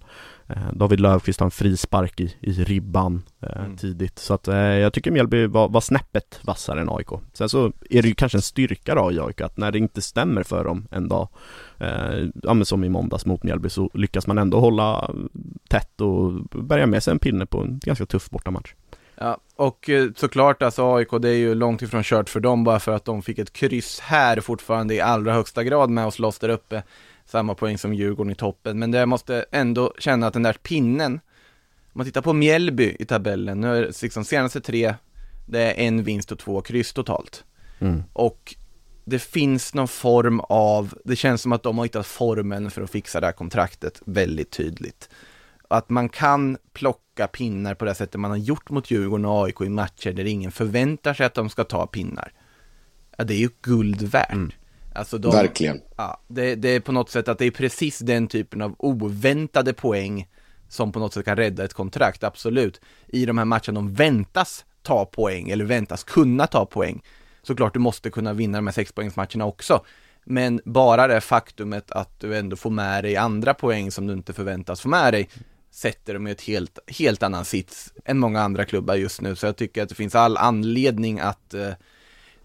Eh, David Löfqvist har en frispark i, i ribban eh, mm. tidigt så att eh, jag tycker Mjällby var, var snäppet vassare än AIK. Sen så är det ju kanske en styrka då i AIK att när det inte stämmer för dem en dag, eh, ja men som i måndags mot Mjällby så lyckas man ändå hålla tätt och bärga med sig en pinne på en ganska tuff bortamatch. Ja, och eh, såklart alltså AIK, det är ju långt ifrån kört för dem bara för att de fick ett kryss här fortfarande i allra högsta grad med att slåss där uppe samma poäng som Djurgården i toppen, men det måste ändå känna att den där pinnen, om man tittar på Mjällby i tabellen, nu är liksom senaste tre, det är en vinst och två kryss totalt. Mm. Och det finns någon form av, det känns som att de har hittat formen för att fixa det här kontraktet väldigt tydligt. Att man kan plocka pinnar på det sättet man har gjort mot Djurgården och AIK i matcher där ingen förväntar sig att de ska ta pinnar. Ja, det är ju guld värt. Mm. Alltså de, Verkligen. Ja, det, det, är på något sätt att det är precis den typen av oväntade poäng som på något sätt kan rädda ett kontrakt, absolut. I de här matcherna de väntas ta poäng, eller väntas kunna ta poäng. Såklart du måste kunna vinna de här sexpoängsmatcherna också. Men bara det faktumet att du ändå får med dig andra poäng som du inte förväntas få med dig sätter dem i ett helt, helt annan sits än många andra klubbar just nu. Så jag tycker att det finns all anledning att eh,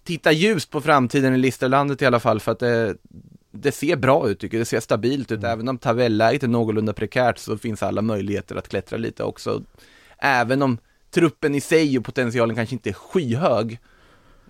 titta ljust på framtiden i Listerlandet i alla fall för att det, det ser bra ut tycker jag, det ser stabilt ut. Mm. Även om tabelläget är någorlunda prekärt så finns alla möjligheter att klättra lite också. Även om truppen i sig och potentialen kanske inte är skyhög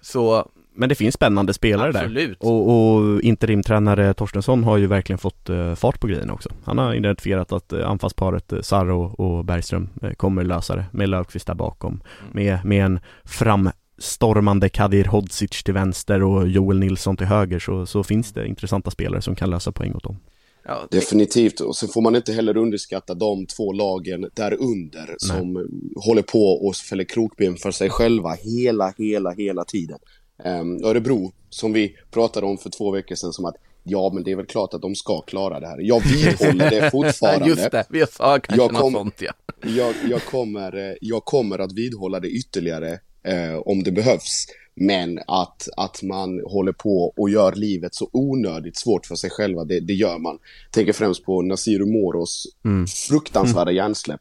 så men det finns spännande spelare Absolut. där. Och, och interimtränare Torstensson har ju verkligen fått uh, fart på grejen också. Han har identifierat att uh, anfallsparet uh, Sarro och Bergström kommer lösa det med Löfqvist där bakom. Mm. Med, med en fram stormande Kadir Hodzic till vänster och Joel Nilsson till höger så, så finns det intressanta spelare som kan lösa poäng åt dem. Ja, Definitivt, och sen får man inte heller underskatta de två lagen därunder Nej. som håller på och fäller krokben för sig själva hela, hela, hela tiden. Um, Örebro, som vi pratade om för två veckor sedan, som att ja, men det är väl klart att de ska klara det här. Jag vidhåller det fortfarande. Just det, vi sa kanske jag kom, något sånt ja. jag, jag, kommer, eh, jag kommer att vidhålla det ytterligare eh, om det behövs. Men att, att man håller på och gör livet så onödigt svårt för sig själva, det, det gör man. Tänker främst på Nasiru Moros mm. fruktansvärda mm. hjärnsläpp.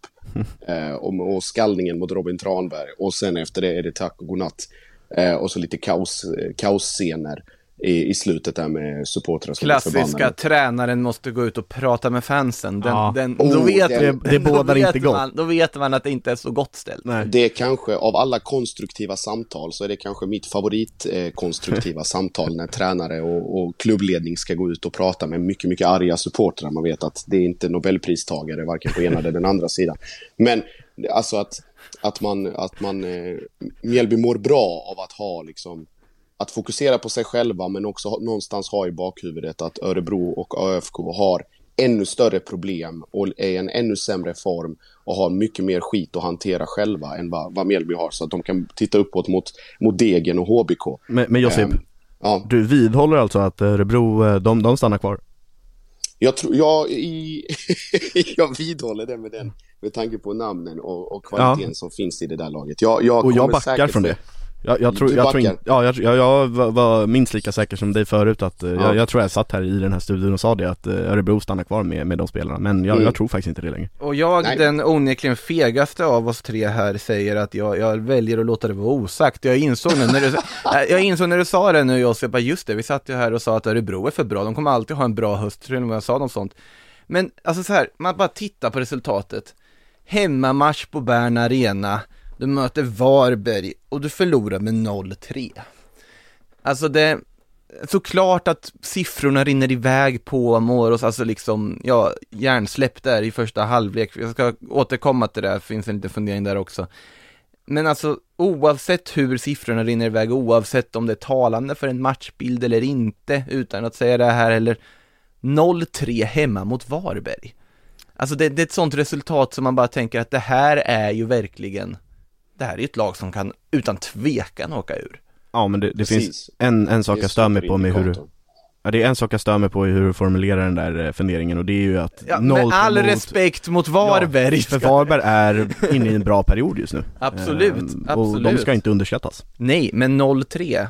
Eh, och, och skallningen mot Robin Tranberg. Och sen efter det är det tack och godnatt. Eh, och så lite kaos, kaosscener i, i slutet där med supportrar som Klassiska tränaren måste gå ut och prata med fansen. Den, Ja. den, Oh, då vet, det- det då bådar vet inte gott. Man, då vet man att det inte är så gott ställt. Nej. Det är kanske, av alla konstruktiva samtal, så är det kanske mitt favorit eh, konstruktiva samtal när tränare och, och klubbledning ska gå ut och prata med mycket, mycket arga supportrar. Man vet att det är inte Nobelpristagare, varken på ena eller den andra sidan. Men alltså att, att man, att man eh, Mjällby mår bra av att ha liksom att fokusera på sig själva men också någonstans ha i bakhuvudet att Örebro och ÖFK har ännu större problem och är i en ännu sämre form och har mycket mer skit att hantera själva än vad, vad Mjällby har så att de kan titta uppåt mot, mot Degen och HBK. Men, men Josip, Ehm, ja, du vidhåller alltså att Örebro, eh, de, de stannar kvar? jag, tror, jag, i, jag vidhåller det med, den, med tanke på namnen och, och kvaliteten som finns i det där laget. Jag, jag Och jag backar från det. Jag, jag tror, jag tror inte, ja jag, jag, jag var- minst lika säker som dig förut att, eh, Ja. jag, jag tror jag satt här i den här studion och sa det att eh, Örebro stannar kvar med, med de spelarna, men jag, Mm. jag tror faktiskt inte det längre. Och jag, Nej. den onekligen fegaste av oss tre här, säger att jag, jag väljer att låta det vara osagt. Jag insåg nu när du, jag insåg när du sa det nu Josip, bara just det, vi satt ju här och sa att Örebro är för bra, de kommer alltid ha en bra höst, tror jag nog jag sa något sånt. Men alltså så här, man bara tittar på resultatet. Hemmamatch på Bern Arena, du möter Varberg och du förlorar med 0-3. Alltså det, såklart att siffrorna rinner iväg på Moros, alltså liksom, ja, hjärnsläpp där i första halvlek. Jag ska återkomma till det, här, finns en liten fundering där också. Men alltså oavsett hur siffrorna rinner iväg, oavsett om det är talande för en matchbild eller inte, utan att säga det här eller 0-3 hemma mot Varberg. Alltså det, det är ett sånt resultat som man bara tänker att det här är ju verkligen, det här är ju ett lag som kan utan tvekan åka ur. Ja men det, det finns en, en sak jag stör mig på med hur ja, det är en sak jag stör mig på i hur du formulerar den där eh, funderingen och det är ju att Ja, noll med all mot- respekt mot Varberg. Ja, för Varberg är inne i en bra period just nu. Absolut, Ehm, Och de absolut. ska inte underskattas. Nej, men 0-3.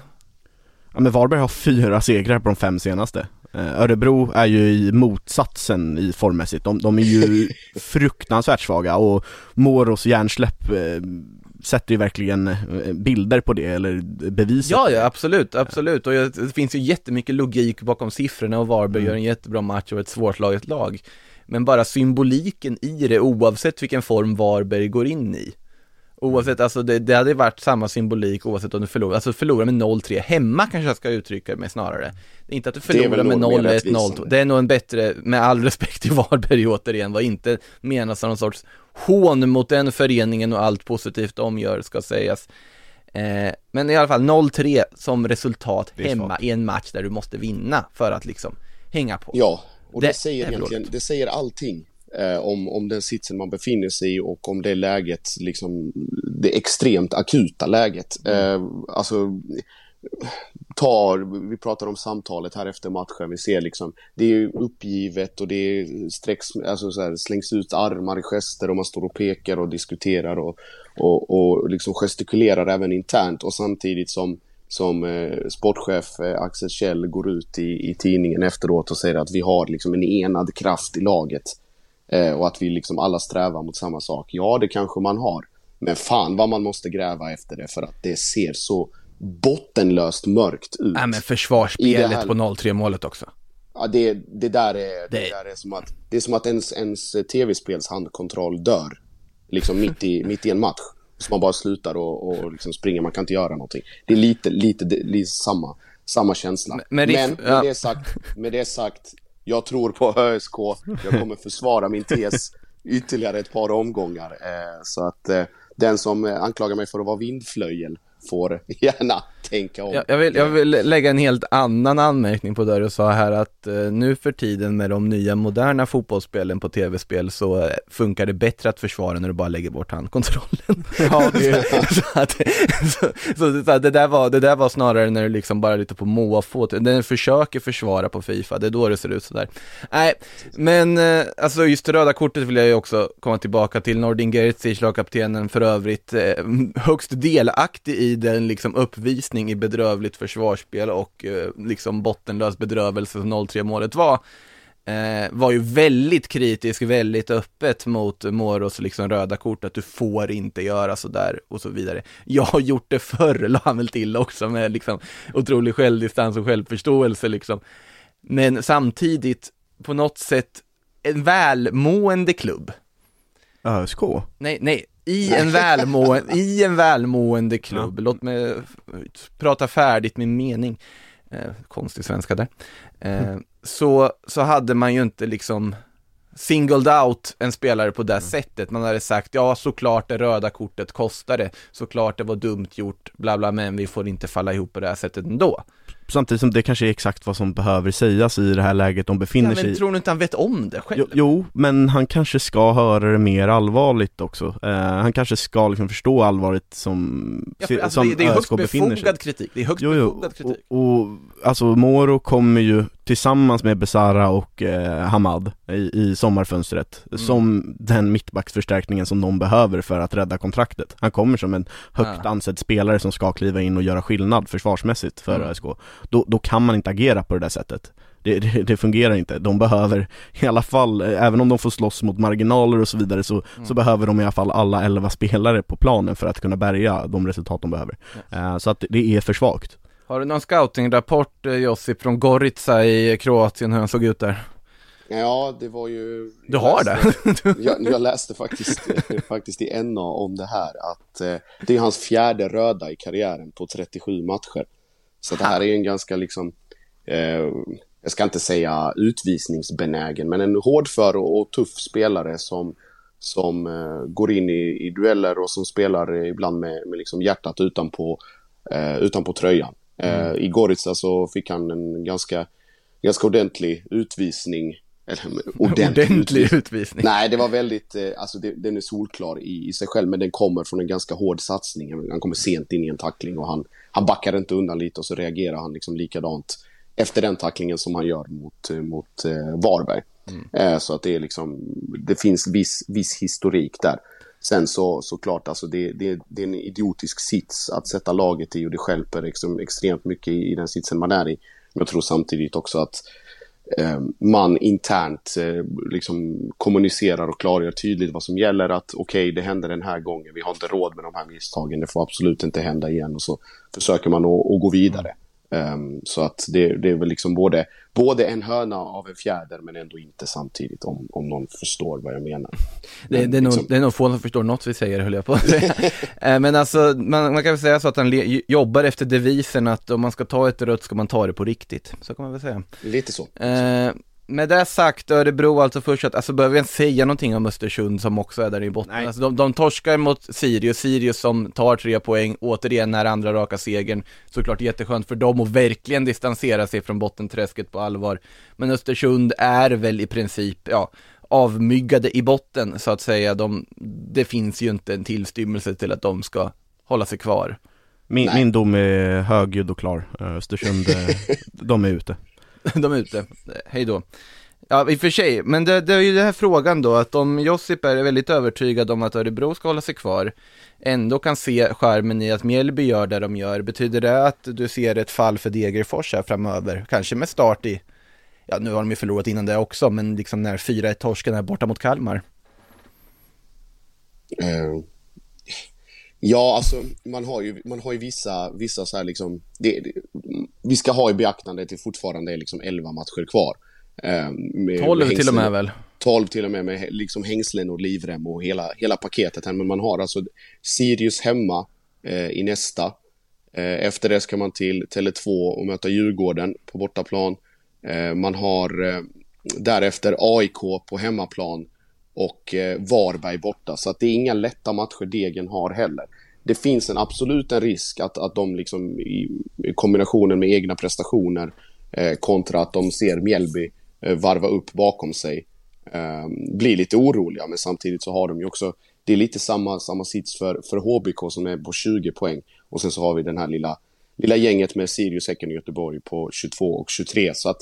Ja, men Varberg har fyra segrar på de fem senaste. Eh, Örebro är ju i motsatsen i formmässigt. De, de är ju fruktansvärt svaga och Moros hjärnsläpp eh, sätter ju verkligen eh, bilder på det, eller beviset. Ja, ja, absolut, absolut. Och det finns ju jättemycket logik bakom siffrorna och Varberg Mm. gör en jättebra match och ett svårslaget lag. Men bara symboliken i det, oavsett vilken form Varberg går in i. Oavsett, alltså det, det hade varit samma symbolik oavsett om du förlorar, alltså förlora med 0-3 hemma kanske jag ska uttrycka med snarare. Det är inte att du förlorar med nog mer 0-1, 0-2. rättvisande. Det är nog en bättre, med all respekt till Varberg återigen, vad inte menas som någon sorts hån mot den föreningen och allt positivt de gör ska sägas. Eh, men i alla fall 0-3 som resultat hemma i en match där du måste vinna för att liksom hänga på. Ja, och det, Det säger egentligen, det säger allting eh, om, om den sitsen man befinner sig i och om det läget, liksom det extremt akuta läget. Eh, alltså, tar, vi pratar om samtalet här efter matchen, vi ser liksom, det är uppgivet och det sträcks, alltså så här, slängs ut armar i gester och man står och pekar och diskuterar och, och, och liksom gestikulerar även internt. Och samtidigt som som eh, sportchef eh, Axel Kjell går ut i, i tidningen efteråt och säger att vi har liksom en enad kraft i laget eh, och att vi liksom alla strävar mot samma sak. Ja, det kanske man har, men fan vad man måste gräva efter det för att det ser så bottenlöst mörkt ut. Nej men försvarsspelet här- på 0-3 målet också. Ja, det, det, där är, det... Det- där är som att, det är som att ens, ens tv-spels handkontroll dör. Liksom mitt i, mitt i en match. Så man bara slutar och, och liksom springer, man kan inte göra någonting. Det är lite, lite, det- lite samma, samma känsla. Men- Men, med, ja. det sagt, med det sagt, jag tror på ÖSK. Jag kommer försvara min tes ytterligare ett par omgångar. Eh, så att eh, den som eh, anklagar mig för att vara vindflöjel får gärna tänka om. Jag, jag, vill, jag vill lägga en helt annan anmärkning på det du sa här att eh, nu för tiden med de nya moderna fotbollsspelen på tv-spel så eh, funkar det bättre att försvara när du bara lägger bort handkontrollen. Ja, det, så, att, så, så, så att det, där var, det där var snarare när du liksom bara lite på måfå, den försöker försvara på Fifa, det är då det ser ut sådär. Nej, men eh, alltså just det röda kortet vill jag ju också komma tillbaka till, Nordin Gerzic, lagkaptenen för övrigt, eh, högst delaktig i den liksom uppvisning i bedrövligt försvarsspel och eh, liksom bottenlös bedrövelse som 0-3 målet var. eh, var ju väldigt kritisk, väldigt öppet mot Moros liksom röda kort, att du får inte göra sådär och så vidare. Jag har gjort det förr, la han väl till också med liksom otrolig självdistans och självförståelse liksom. Men samtidigt, på något sätt, en välmående klubb. ÖSK? Nej, nej, i en, välmående, i en välmående klubb, låt mig prata färdigt min mening, eh, konstig svenska där, eh, så, så hade man ju inte liksom singled out en spelare på det mm. sättet. Man hade sagt, ja såklart det röda kortet kostade, såklart det var dumt gjort, bla bla, men vi får inte falla ihop på det här sättet ändå. Samtidigt som det kanske är exakt vad som behöver sägas i det här läget de befinner ja, men sig i. tror du inte han vet om det själv? Jo, jo, men han kanske ska höra det mer allvarligt också. Uh, han kanske ska liksom förstå allvaret som, ja, alltså, som det, det är högst befogad kritik, det är högst jo, jo, befogad kritik. Och, och alltså Moro kommer ju tillsammans med Besara och eh, Hamad i, i sommarfönstret mm. som den mittbacksförstärkningen som de behöver för att rädda kontraktet. Han kommer som en högt ja. ansedd spelare som ska kliva in och göra skillnad försvarsmässigt för mm. ÖSK. Då, då kan man inte agera på det där sättet. Det, det, det, fungerar inte. De behöver i alla fall, eh, även om de får slåss mot marginaler och så vidare så, mm. så behöver de i alla fall alla 11 spelare på planen för att kunna bärga de resultat de behöver. Yes. Uh, så att det är för svagt. Har du någon scoutingrapport eh, Josip från Gorica i Kroatien hur han såg ut där? Ja, det var ju... Du har läste, det? jag, jag, läste faktiskt, faktiskt i NA om det här att eh, det är hans fjärde röda i karriären på 37 matcher. Så det här är en ganska liksom, eh, jag ska inte säga utvisningsbenägen, men en hårdför och, och tuff spelare som, som eh, går in i, i dueller och som spelar ibland med, med liksom hjärtat utanpå, eh, utanpå tröjan. Mm. Eh, I Gorica så fick han en ganska, ganska ordentlig utvisning. Eller, ordentlig, ordentlig utvisning. utvisning. Nej, det var väldigt, eh, alltså det, den är solklar i, i sig själv, men den kommer från en ganska hård satsning. Han kommer sent in i en tackling och han, han backar inte undan lite och så reagerar han liksom likadant efter den tacklingen som han gör mot, eh, mot eh, Varberg. Mm. Eh, så att det är liksom, det finns viss, viss historik där. Sen så såklart, alltså det, det, det är en idiotisk sits att sätta laget i och det skälper liksom extremt mycket i, i den sitsen man är i. Men jag tror samtidigt också att eh, man internt eh, liksom kommunicerar och klargör tydligt vad som gäller. Att okej, okay, det hände den här gången, vi har inte råd med de här misstagen, det får absolut inte hända igen. Och så försöker man att, att gå vidare. Um, så att det, det, är väl liksom både, både en höna av en fjäder men ändå inte samtidigt om, om någon förstår vad jag menar. Det, det, är, liksom... nog, det är nog få som förstår något vi säger höll jag på att säga. Eh, men alltså man, man, kan väl säga så att han jobbar efter devisen att om man ska ta ett rött ska man ta det på riktigt. Så kan man väl säga. Lite så. Uh, med det sagt, Örebro alltså först att, alltså behöver vi ens säga någonting om Östersund som också är där i botten. Alltså de, de torskar mot Sirius, Sirius som tar tre poäng, återigen är andra raka segern. Såklart jätteskönt för dem att verkligen distansera sig från bottenträsket på allvar. Men Östersund är väl i princip, ja, avmyggade i botten så att säga. De, det finns ju inte en tillstymmelse till att de ska hålla sig kvar. Min, min dom är högljudd och klar. Östersund, eh, de är ute. de är ute, hej då. Ja, i och för sig, men det, det är ju den här frågan då, att om Josip är väldigt övertygad om att Örebro ska hålla sig kvar, ändå kan se skärmen i att Mjällby gör det de gör, betyder det att du ser ett fall för Degerfors här framöver? Kanske med start i, ja nu har de ju förlorat innan det också, men liksom när 4-1 torsken är borta mot Kalmar. Mm. Ja, alltså man har ju, man har ju vissa, vissa så här liksom, det, det, vi ska ha i beaktande att det fortfarande är liksom 11 matcher kvar. Eh, 12 till och med väl? 12 till och med med liksom hängslen och livrem och hela, hela paketet här. Men man har alltså Sirius hemma eh, i nästa. Eh, efter det ska man till Tele2 och möta Djurgården på bortaplan. Eh, man har eh, därefter AIK på hemmaplan och eh, Varberg borta. Så att det är inga lätta matcher Degen har heller. Det finns en absolut en risk att, att de liksom i, i kombinationen med egna prestationer eh, kontra att de ser Mjällby eh, varva upp bakom sig eh, blir lite oroliga. Men samtidigt så har de ju också, det är lite samma, samma sits för, för HBK som är på 20 poäng. Och sen så har vi den här lilla, lilla gänget med Sirius, Häcken och Göteborg på 22 och 23. Så att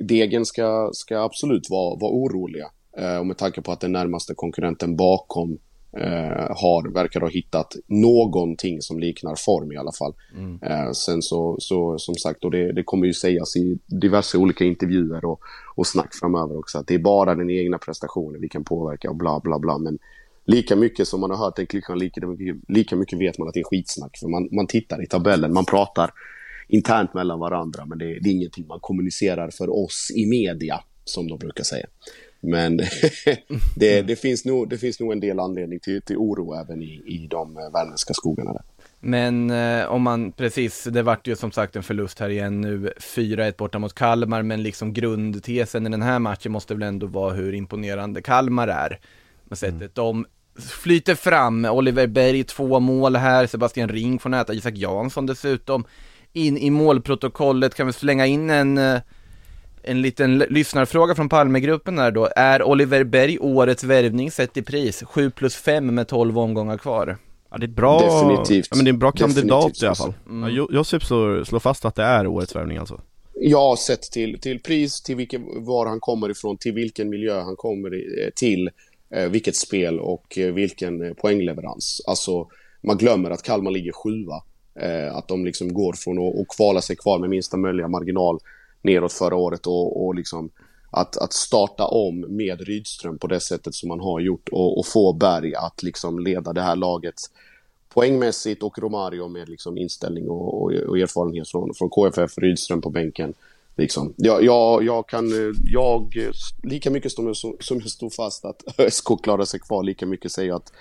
Degen ska, ska absolut vara, vara oroliga. Eh, och med tanke på att den närmaste konkurrenten bakom eh, har, verkar ha hittat någonting som liknar form i alla fall. Mm. Eh, sen så, så, som sagt, och det, det kommer ju sägas i diverse olika intervjuer och, och snack framöver också, att det är bara den egna prestationen vi kan påverka och bla bla bla. Men lika mycket som man har hört den klyschan, lika, lika mycket vet man att det är skitsnack. För man, man tittar i tabellen, man pratar internt mellan varandra, men det, det är ingenting man kommunicerar för oss i media, som de brukar säga. Men det, det, finns nog, det finns nog en del anledning till, till oro även i, i de värmländska skogarna där. Men eh, om man, precis, det vart ju som sagt en förlust här igen nu, 4-1 borta mot Kalmar, men liksom grundtesen i den här matchen måste väl ändå vara hur imponerande Kalmar är. Med sättet mm. de flyter fram, Oliver Berg två mål här, Sebastian Ring får näta, Isak Jansson dessutom. In i målprotokollet kan vi slänga in en eh, en liten lyssnarfråga från Palmegruppen där då. Är Oliver Berg årets värvning sett i pris? 7 plus 5 med 12 omgångar kvar. Ja det är bra, Definitivt. Ja, men det är en bra kandidat Definitivt. i alla fall. Mm. Ja, Josip slår, fast att det är årets värvning alltså. Ja, sett till, till pris, till vilken, var han kommer ifrån, till vilken miljö han kommer eh, till, eh, vilket spel och eh, vilken poängleverans. Alltså, man glömmer att Kalmar ligger sjua. Att de liksom går från att, att kvala sig kvar med minsta möjliga marginal neråt förra året och, och liksom att, att starta om med Rydström på det sättet som man har gjort och, och få Berg att liksom leda det här laget poängmässigt och Romario med liksom inställning och, och, och erfarenhet från, från KFF, Rydström på bänken. Liksom. Jag, jag, jag kan, jag, lika mycket som, som jag stod fast att ÖSK klarar sig kvar, lika mycket säger jag att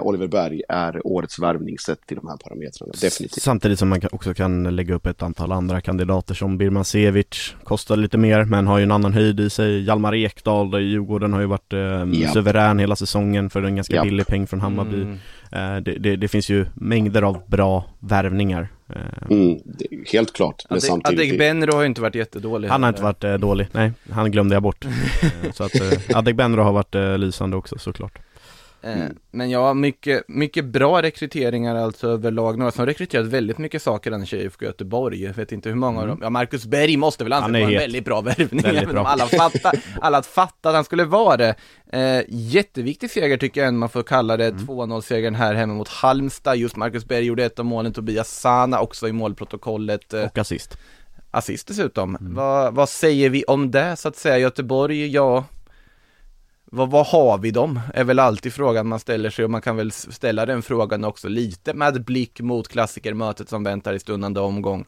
Oliver Berg är årets värvning sett till de här parametrarna, definitivt. Samtidigt som man också kan lägga upp ett antal andra kandidater som Birman Sevic, kostar lite mer men har ju en annan höjd i sig. Hjalmar Ekdal i Djurgården har ju varit eh, suverän hela säsongen för en ganska Japp. billig peng från Hammarby. Mm. Eh, det, det, det, finns ju mängder av bra värvningar. Eh, mm, helt klart. Men Adek, samtidigt... Adegbenro har ju inte varit jättedålig. Han har inte varit eh, dålig, nej. Han glömde jag bort. Eh, så att eh, Adegbenro har varit eh, lysande också såklart. Eh, mm. Men ja, mycket, mycket bra rekryteringar alltså överlag. Några som rekryterat väldigt mycket saker än IFK Göteborg. Jag vet inte hur många mm. av dem. Ja, Marcus Berg måste väl anses vara en väldigt bra värvning. Väldigt bra. alla fattar, alla fattar att han skulle vara det. Eh, jätteviktig seger tycker jag man får kalla det. Mm. 2-0-segern här hemma mot Halmstad. Just Marcus Berg gjorde ett av målen. Tobias Sana också i målprotokollet. Eh, Och assist. Assist dessutom. Mm. Vad, vad säger vi om det så att säga? Göteborg, ja vad, vad har vi dem? Är väl alltid frågan man ställer sig och man kan väl ställa den frågan också lite med blick mot klassikermötet som väntar i stundande omgång.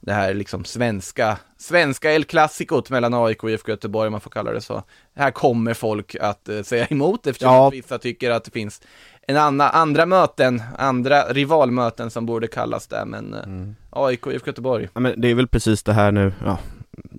Det här liksom svenska, svenska El Clasicot mellan AIK och IFK Göteborg, om man får kalla det så. Här kommer folk att uh, säga emot eftersom ja. vissa tycker att det finns en anna, andra möten, andra rivalmöten som borde kallas det, men uh, mm. AIK och IFK Göteborg. Ja, men det är väl precis det här nu, ja,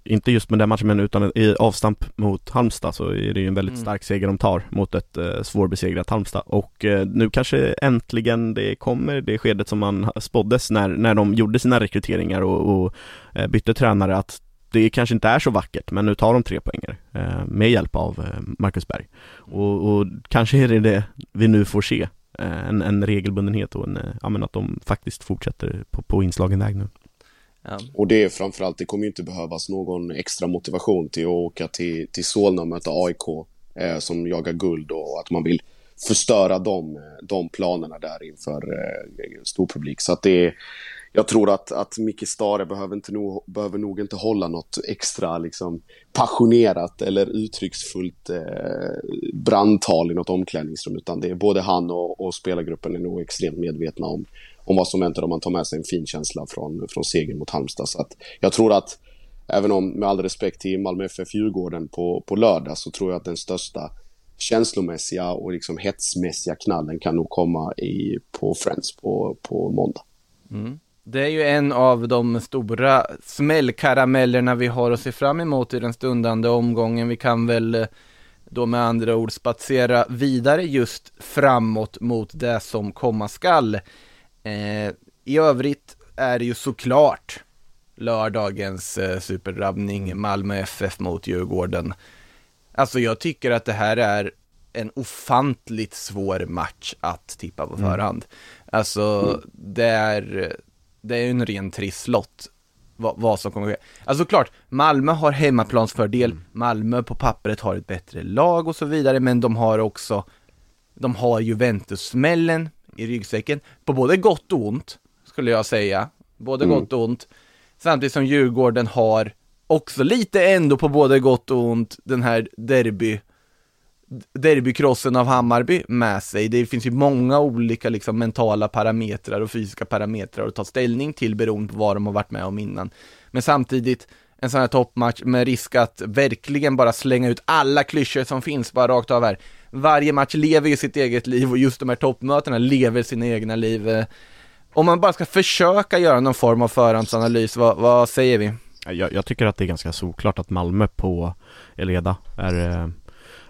inte just med den matchen men utan i avstamp mot Halmstad så är det ju en väldigt mm. stark seger de tar mot ett eh, svårbesegrat Halmstad och eh, nu kanske äntligen det kommer det skedet som man spåddes när, när de gjorde sina rekryteringar och, och eh, bytte tränare att det kanske inte är så vackert men nu tar de tre poänger eh, med hjälp av eh, Marcus Berg och, och, kanske är det det vi nu får se eh, en, en regelbundenhet och en, ja men att de faktiskt fortsätter på, på inslagen väg nu. Ja. Och det är framförallt, det kommer ju inte behövas någon extra motivation till att åka till, till Solna och möta AIK eh, som jagar guld och att man vill förstöra de, eh, de planerna där inför eh, storpublik. Så att det är, jag tror att, att Micke Stare behöver, inte nog, behöver nog inte hålla något extra liksom, passionerat eller uttrycksfullt eh, brandtal i något omklädningsrum utan det är både han och, och spelargruppen är nog extremt medvetna om om vad som väntar om man tar med sig en fin känsla från, från segern mot Halmstad. Så att jag tror att, även om med all respekt till Malmö FF Djurgården på, på lördag, så tror jag att den största känslomässiga och liksom hetsmässiga knallen kan nog komma i, på Friends på, på måndag. Mm. Det är ju en av de stora smällkaramellerna vi har att se fram emot i den stundande omgången. Vi kan väl eh, då med andra ord spatsera vidare just framåt mot det som komma skall. Eh, I övrigt är det ju såklart lördagens eh, superdrabbning Malmö FF mot Djurgården. Alltså jag tycker att det här är en ofantligt svår match att tippa på mm. förhand. Alltså mm. det är, det är en ren trisslott vad, vad, som kommer att ske. Alltså klart, Malmö har hemmaplansfördel, mm. Malmö på pappret har ett bättre lag och så vidare, men de har också De har Juventus-smällen i ryggsäcken, på både gott och ont, skulle jag säga. Både mm. gott och ont. Samtidigt som Djurgården har också lite ändå på både gott och ont den här derby derbykrossen av Hammarby med sig. Det finns ju många olika liksom mentala parametrar och fysiska parametrar att ta ställning till beroende på vad de har varit med om innan. Men samtidigt, en sån här toppmatch med risk att verkligen bara slänga ut alla klyschor som finns bara rakt av här. Varje match lever ju sitt eget liv och just de här toppmötena lever sina egna liv. Eh, om man bara ska försöka göra någon form av förhandsanalys, vad, vad säger vi? Jag, jag, tycker att det är ganska såklart att Malmö på Eleda är eh,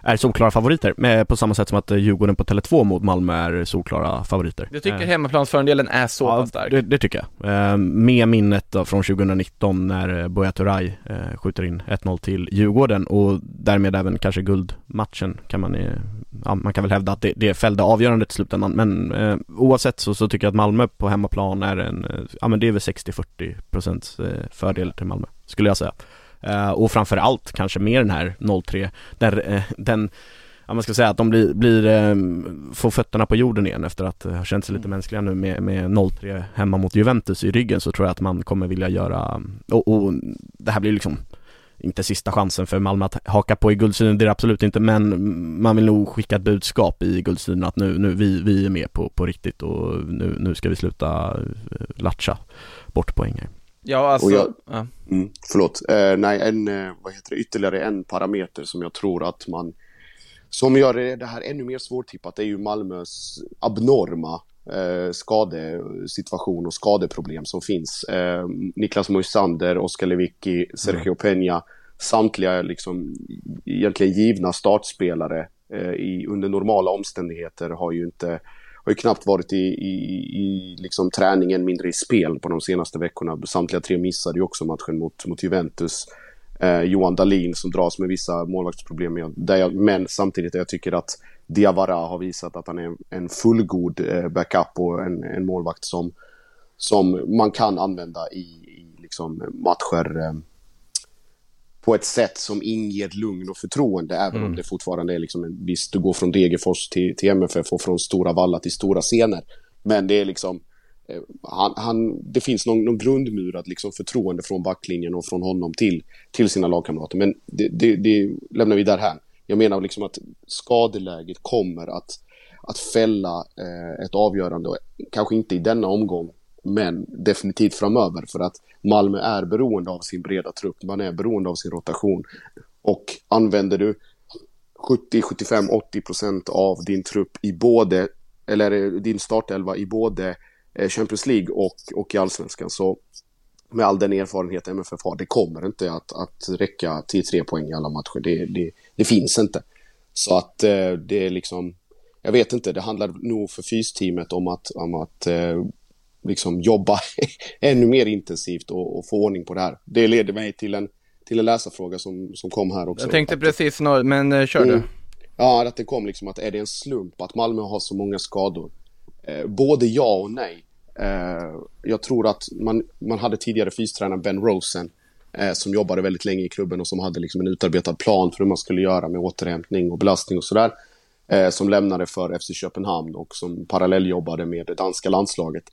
är solklara favoriter, med, på samma sätt som att Djurgården på Tele2 mot Malmö är solklara favoriter. Du tycker eh. hemmaplansfördelen är så ja, pass stark? Det, det, tycker jag. Eh, med minnet då från 2019 när Buya Turay eh, skjuter in 1-0 till Djurgården och därmed även kanske guldmatchen kan man eh, ja, man kan väl hävda att det, det fällde avgörandet i slutändan men eh, oavsett så, så tycker jag att Malmö på hemmaplan är en, eh, ja men det är väl 60-40 procents eh, fördel till Malmö, skulle jag säga. Uh, och framförallt kanske med den här 0-3, där uh, den Ja man ska säga att de blir, blir um, får fötterna på jorden igen efter att ha känt sig lite mm. mänskliga nu med, med 0-3 hemma mot Juventus i ryggen så tror jag att man kommer vilja göra, och, och det här blir liksom inte sista chansen för Malmö att haka på i guldstriden, det är det absolut inte, men man vill nog skicka ett budskap i guldstriden att nu, nu vi, vi är med på, på riktigt och nu, nu ska vi sluta latcha bort poäng här. Ja, alltså... Jag, ja. Mm, förlåt. Eh, nej, en, eh, vad heter det, ytterligare en parameter som jag tror att man... Som gör det här ännu mer svårtippat är ju Malmös abnorma eh, skadesituation och skadeproblem som finns. Eh, Niklas Moisander, Oskar Lewicki, Sergio mm. Peña, samtliga liksom egentligen givna startspelare eh, i, under normala omständigheter har ju inte har ju knappt varit i, i, i liksom träningen, mindre i spel på de senaste veckorna. Samtliga tre missade ju också matchen mot, mot Juventus. Eh, Johan Dahlin som dras med vissa målvaktsproblem. Jag, men samtidigt jag tycker att Diawara har visat att han är en fullgod eh, backup och en, en målvakt som, som man kan använda i, i liksom matcher eh, på ett sätt som inger lugn och förtroende, även mm. om det fortfarande är liksom en viss, du går från Degerfors till, till MFF och från Stora Valla till stora scener. Men det är liksom, eh, han, han, det finns någon, någon grundmurad liksom förtroende från backlinjen och från honom till, till sina lagkamrater. Men det, det, det lämnar vi där här. Jag menar liksom att skadeläget kommer att, att fälla eh, ett avgörande, kanske inte i denna omgång, men definitivt framöver för att Malmö är beroende av sin breda trupp, man är beroende av sin rotation. Och använder du 70, 75, 80 procent av din trupp i både, eller eh, din startelva i både eh, Champions League och, och i Allsvenskan så med all den erfarenhet MFF har, det kommer inte att, att räcka till tre poäng i alla matcher. Det, det, det finns inte. Så att eh, det är liksom, jag vet inte, det handlar nog för fysteamet om att, om att liksom jobba ännu mer intensivt och, och, få ordning på det här. Det leder mig till en, till en läsarfråga som, som kom här också. Jag tänkte att, precis, men uh, kör mm, du. Ja, att det kom liksom att är det en slump att Malmö har så många skador? Eh, både ja och nej. Eh, jag tror att man, man hade tidigare fystränaren Ben Rosen eh, som jobbade väldigt länge i klubben och som hade liksom en utarbetad plan för hur man skulle göra med återhämtning och belastning och sådär. Eh, som lämnade för FC Köpenhamn och som parallelljobbade med det danska landslaget.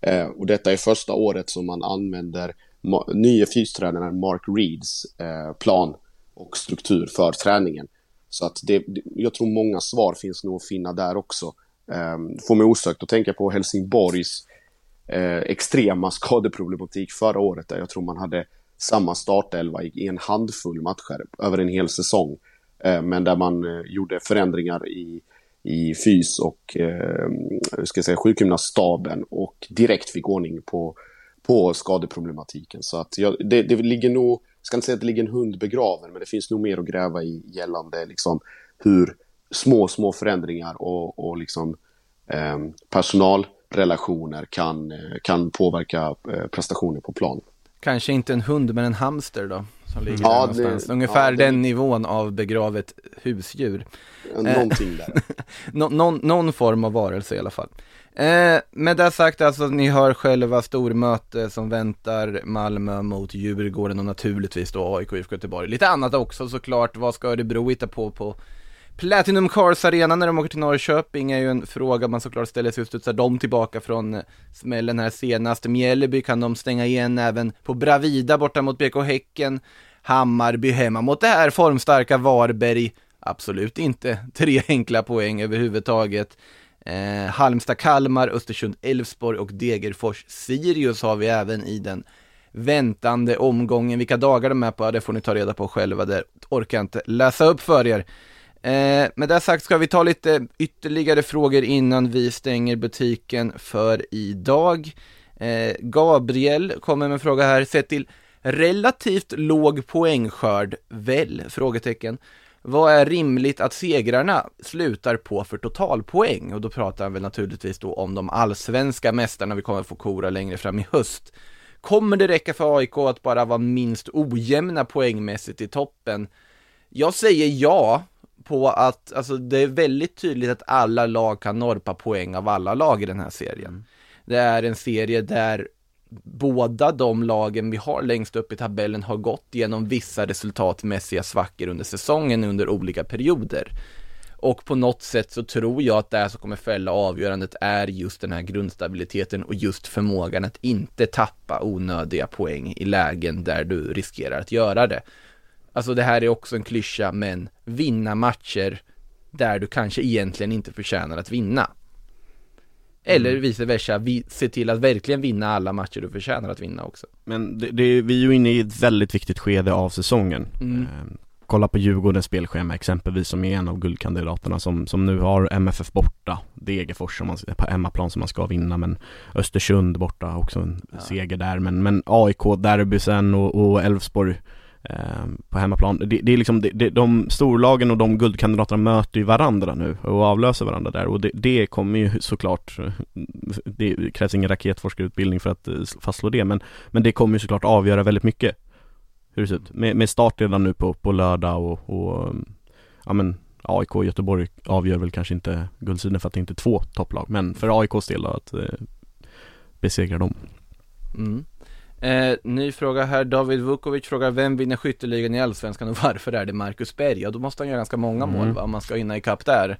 Eh, och detta är första året som man använder nya fystränaren Mark Reeds eh, plan och struktur för träningen. Så att det, jag tror många svar finns nog att finna där också. Eh, får mig osökt att tänka på Helsingborgs eh, extrema skadeproblematik förra året där jag tror man hade samma startelva i, en handfull matcher över en hel säsong. Eh, men där man eh, gjorde förändringar i i fys och eh, ska säga, sjukgymnaststaben och direkt fick ordning på, på skadeproblematiken. Så att jag, det, det ligger nog, jag ska inte säga att det ligger en hund begraven, men det finns nog mer att gräva i gällande liksom, hur små, små förändringar och, och liksom, eh, personalrelationer kan, eh, kan påverka eh, prestationer på plan. Kanske inte en hund, men en hamster då? Som ligger ja, där någonstans. Det, Ungefär ja, det... den nivån av begravet husdjur. Någonting där. Nå någon, någon form av varelse i alla fall. Eh, med det sagt, alltså ni hör själva stormöte som väntar Malmö mot Djurgården och naturligtvis då AIK IFK Göteborg. Lite annat också såklart, vad ska Örebro hitta på på Platinum Cars Arena när de åker till Norrköping är ju en fråga man såklart ställer sig, hur studsar de tillbaka från smällen här senast? Mjällby kan de stänga igen även på Bravida borta mot BK Häcken. Hammarby hemma mot det här formstarka Varberg. Absolut inte tre enkla poäng överhuvudtaget. Eh, Halmstad, Kalmar, Östersund, Elfsborg och Degerfors, Sirius har vi även i den väntande omgången. Vilka dagar de är på, det får ni ta reda på själva, det orkar jag inte läsa upp för er. Eh, med det sagt ska vi ta lite ytterligare frågor innan vi stänger butiken för idag. Eh, Gabriel kommer med en fråga här, sett till relativt låg poängskörd, väl? Frågetecken. Vad är rimligt att segrarna slutar på för totalpoäng? Och då pratar han väl naturligtvis då om de allsvenska mästarna vi kommer få kora längre fram i höst. Kommer det räcka för AIK att bara vara minst ojämna poängmässigt i toppen? Jag säger ja, på att, alltså det är väldigt tydligt att alla lag kan norpa poäng av alla lag i den här serien. Mm. Det är en serie där båda de lagen vi har längst upp i tabellen har gått genom vissa resultatmässiga svackor under säsongen under olika perioder. Och på något sätt så tror jag att det som kommer fälla avgörandet är just den här grundstabiliteten och just förmågan att inte tappa onödiga poäng i lägen där du riskerar att göra det. Alltså det här är också en klyscha, men vinna matcher där du kanske egentligen inte förtjänar att vinna. Eller mm. vice versa, vi, se till att verkligen vinna alla matcher du förtjänar att vinna också. Men det, det, vi är ju inne i ett väldigt viktigt skede av säsongen. Mm. Eh, kolla på Djurgårdens spelschema exempelvis som är en av guldkandidaterna som, som nu har MFF borta, Degerfors som man, på hemmaplan som man ska vinna men Östersund borta också en ja. seger där men, men AIK, derby sen och Elfsborg Ehm, på hemmaplan. Det, det är liksom, det, det, de storlagen och de guldkandidaterna möter ju varandra nu och avlöser varandra där och det, det kommer ju såklart, det krävs ingen raketforskarutbildning för att eh, fastslå det men, men det kommer ju såklart avgöra väldigt mycket hur det ser ut. Med, med start redan nu på, på lördag och, och ja men AIK och Göteborg avgör väl kanske inte guldsidan för att det inte är två topplag men för AIKs del då att eh, besegra dem. Mm. Eh, ny fråga här, David Vukovic frågar vem vinner skytteligan i Allsvenskan och varför är det Marcus Berg? Ja då måste han göra ganska många mm. mål va, om man ska hinna ikapp där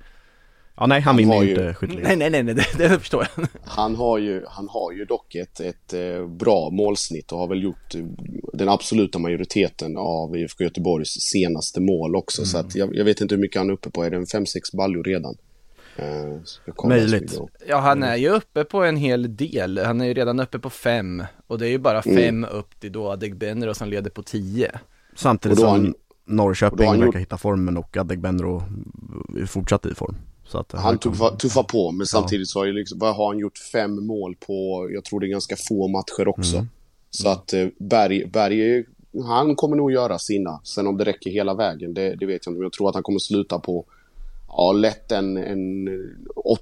Ja nej han, han vinner ju inte skytteligan Nej nej nej, det, det förstår jag Han har ju, han har ju dock ett, ett eh, bra målsnitt och har väl gjort eh, den absoluta majoriteten av IFK Göteborgs senaste mål också mm. så att jag, jag, vet inte hur mycket han är uppe på, är det en 5-6 baljor redan? Eh, Möjligt. Ja, han är ju uppe på en hel del. Han är ju redan uppe på fem. Och det är ju bara mm. fem mm. upp till då Adegbenro som leder på tio. Samtidigt som han, Norrköping verkar gjort... hitta formen och Adegbenro fortsatt i form. Så att han tuffar, tuffar på, men samtidigt så har, ju liksom, har han gjort fem mål på, jag tror det är ganska få matcher också. Mm. Så att eh, Berg, Berg, han kommer nog göra sina. Sen om det räcker hela vägen, det, det vet jag inte. Men jag tror att han kommer sluta på ja, lätt en, en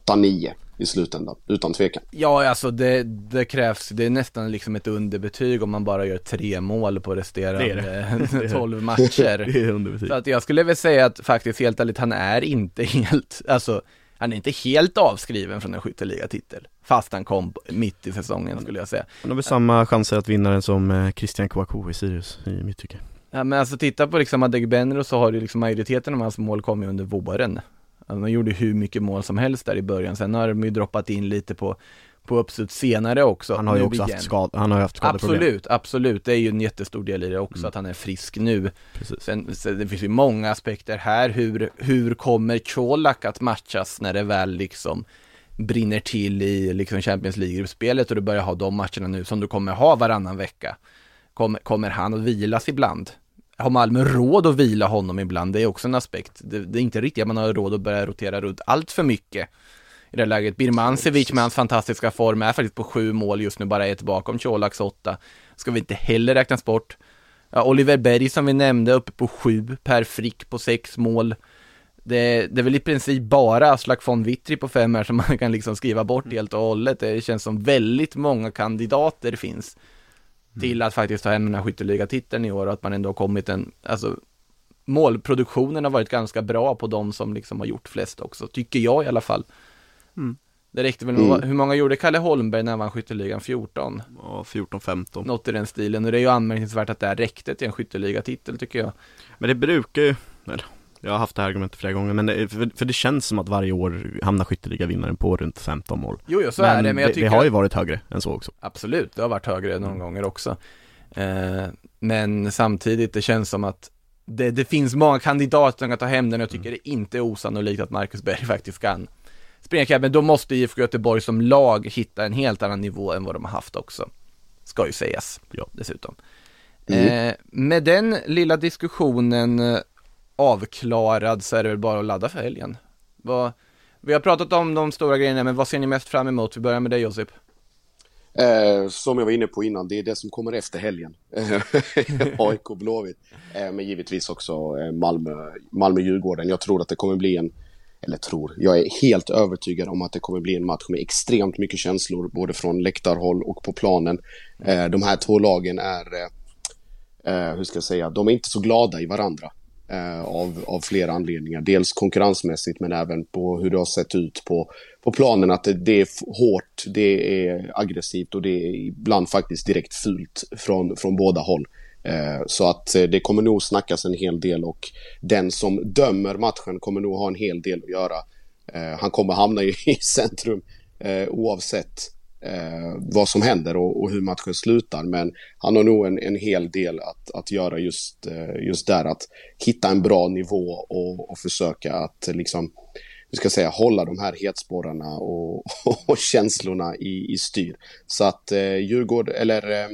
8-9 i slutändan, utan tvekan. Ja, alltså det, det, krävs, det är nästan liksom ett underbetyg om man bara gör tre mål på resterande det 12 matcher. det är underbetyg. Så att jag skulle väl säga att faktiskt helt ärligt, han är inte helt, alltså han är inte helt avskriven från en skytteligatitel. Fast han kom mitt i säsongen skulle jag säga. Han har väl samma chanser att vinna den som eh, Christian Kouakou i Sirius i mitt tycke. Ja men alltså titta på liksom Adegbenro så har ju liksom majoriteten av hans mål kommit under våren. Alltså, de gjorde hur mycket mål som helst där i början, sen har de ju droppat in lite på på uppslut senare också. Han har ju också haft skad, han har haft skadeproblem. Absolut, absolut. Det är ju en jättestor del i det också, mm. att han är frisk nu. Precis. Sen, sen, det finns ju många aspekter här, hur, hur kommer Colak att matchas när det väl liksom brinner till i liksom Champions League-gruppspelet och du börjar ha de matcherna nu som du kommer ha varannan vecka. Kommer, kommer han att vilas ibland? har Malmö råd att vila honom ibland? Det är också en aspekt. Det, det är inte riktigt att man har råd att börja rotera runt allt för mycket i det här läget. Birmancevic med hans fantastiska form är faktiskt på sju mål just nu, bara ett bakom Colaks åtta. Ska vi inte heller räknas bort. Ja, Oliver Berg som vi nämnde uppe på sju, Per Frick på sex mål. Det, det är väl i princip bara Aslak von Wittry på fem här som man kan liksom skriva bort helt och hållet. Det känns som väldigt många kandidater finns till att faktiskt ta hem den här skytteligatiteln i år och att man ändå har kommit en, alltså målproduktionen har varit ganska bra på de som liksom har gjort flest också, tycker jag i alla fall. Mm. Det räckte väl med, mm. hur många gjorde Kalle Holmberg när han vann skytteligan? 14? Ja, 14-15. Något i den stilen, och det är ju anmärkningsvärt att det här räckte till en skytteligatitel tycker jag. Men det brukar ju, eller Jag har haft det här argumentet flera gånger, men det, för, för, det känns som att varje år hamnar skytteligavinnaren på runt 15 mål. Jo, jo så men är det, men jag tycker... Det har ju varit högre än så också. Absolut, det har varit högre någon mm. gånger också. Eh, men samtidigt, det känns som att det, det, finns många kandidater som kan ta hem den och jag tycker mm. det inte är osannolikt att Marcus Berg faktiskt kan springa men då måste IFK Göteborg som lag hitta en helt annan nivå än vad de har haft också. Ska ju sägas, ja. dessutom. Mm. Eh, med den lilla diskussionen eh, avklarad så är det väl bara att ladda för helgen. Vad, vi har pratat om de stora grejerna, men vad ser ni mest fram emot? Vi börjar med dig Josip. Eh, som jag var inne på innan, det är det som kommer efter helgen. AIK Blåvitt, eh, men givetvis också eh, Malmö, Malmö-Djurgården. Jag tror att det kommer bli en, eller tror, jag är helt övertygad om att det kommer bli en match med extremt mycket känslor, både från läktarhåll och på planen. Eh, de här två lagen är, eh, eh, hur ska jag säga, de är inte så glada i varandra. Eh, av, av flera anledningar. Dels konkurrensmässigt men även på hur det har sett ut på, på planen. Att det, det är hårt, det är aggressivt och det är ibland faktiskt direkt fult från, från båda håll. Eh, så att eh, det kommer nog snackas en hel del och den som dömer matchen kommer nog ha en hel del att göra. Eh, han kommer hamna i centrum oavsett eh, vad som händer och, och, hur matchen slutar. Men han har nog en, en hel del att, att göra just, eh, just där, att hitta en bra nivå och, och försöka att liksom, hur ska jag säga, hålla de här hetsporrarna och, och känslorna i, i styr. Så att eh, Djurgård, eller eh,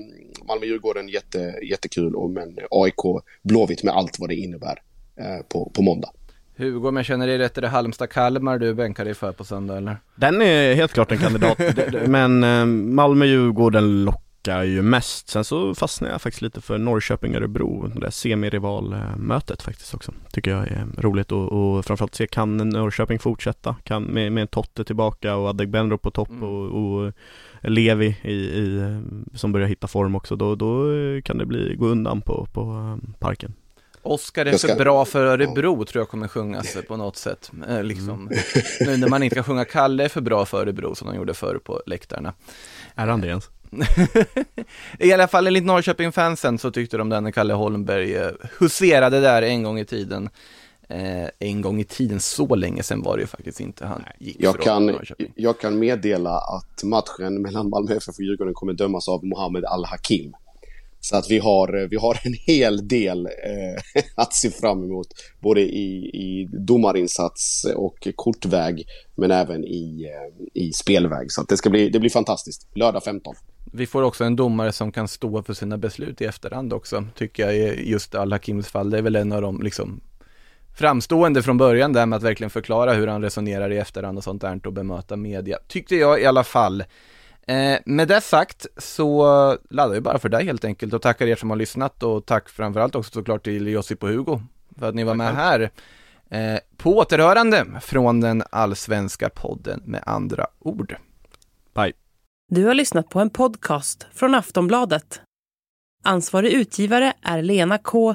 Malmö-Djurgården jätte, jättekul, och, men AIK Blåvitt med allt vad det innebär eh, på, på måndag. Hugo, om jag känner dig rätt, är det Halmstad-Kalmar du bänkar dig för på söndag eller? Den är helt klart en kandidat, men eh, Malmö-Djurgården lockar ju mest. Sen så fastnar jag faktiskt lite för Norrköping-Örebro, det där semirivalmötet faktiskt också. Tycker jag är roligt och, och framförallt se, kan Norrköping fortsätta? Kan, med, med Totte tillbaka och Adegbenro på topp mm. och, och Levi i, i, som börjar hitta form också, då, då kan det bli, gå undan på, på eh, parken. Oskar är ska... för bra för Örebro tror jag kommer sjungas på något sätt. Eh, liksom. Mm. nu när man inte kan sjunga Kalle är för bra för Örebro som de gjorde förr på läktarna. Är han det ens? I alla fall enligt Norrköping-fansen så tyckte de den när Kalle Holmberg eh, huserade där en gång i tiden. Eh, en gång i tiden, så länge sedan var det ju faktiskt inte han gick jag kan, jag kan meddela att matchen mellan Malmö FF och Djurgården kommer dömas av Mohammed Al-Hakim. Så att vi har, vi har en hel del eh, att se fram emot, både i, i domarinsats och kortväg, men även i, eh, i spelväg. Så att det ska bli, det blir fantastiskt. Lördag 15. Vi får också en domare som kan stå för sina beslut i efterhand också, tycker jag, just Al-Hakims fall. Det är väl en av de liksom framstående från början där med att verkligen förklara hur han resonerar i efterhand och sånt där och bemöta media, tyckte jag i alla fall. Eh, med det sagt så laddar vi bara för dig helt enkelt och tackar er som har lyssnat och tack framförallt också såklart till Josip och Hugo för att ni var med här. Eh, på återhörande från den allsvenska podden med andra ord. Bye. Du har lyssnat på en podcast från Aftonbladet. Ansvarig utgivare är Lena K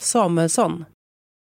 Samuelsson.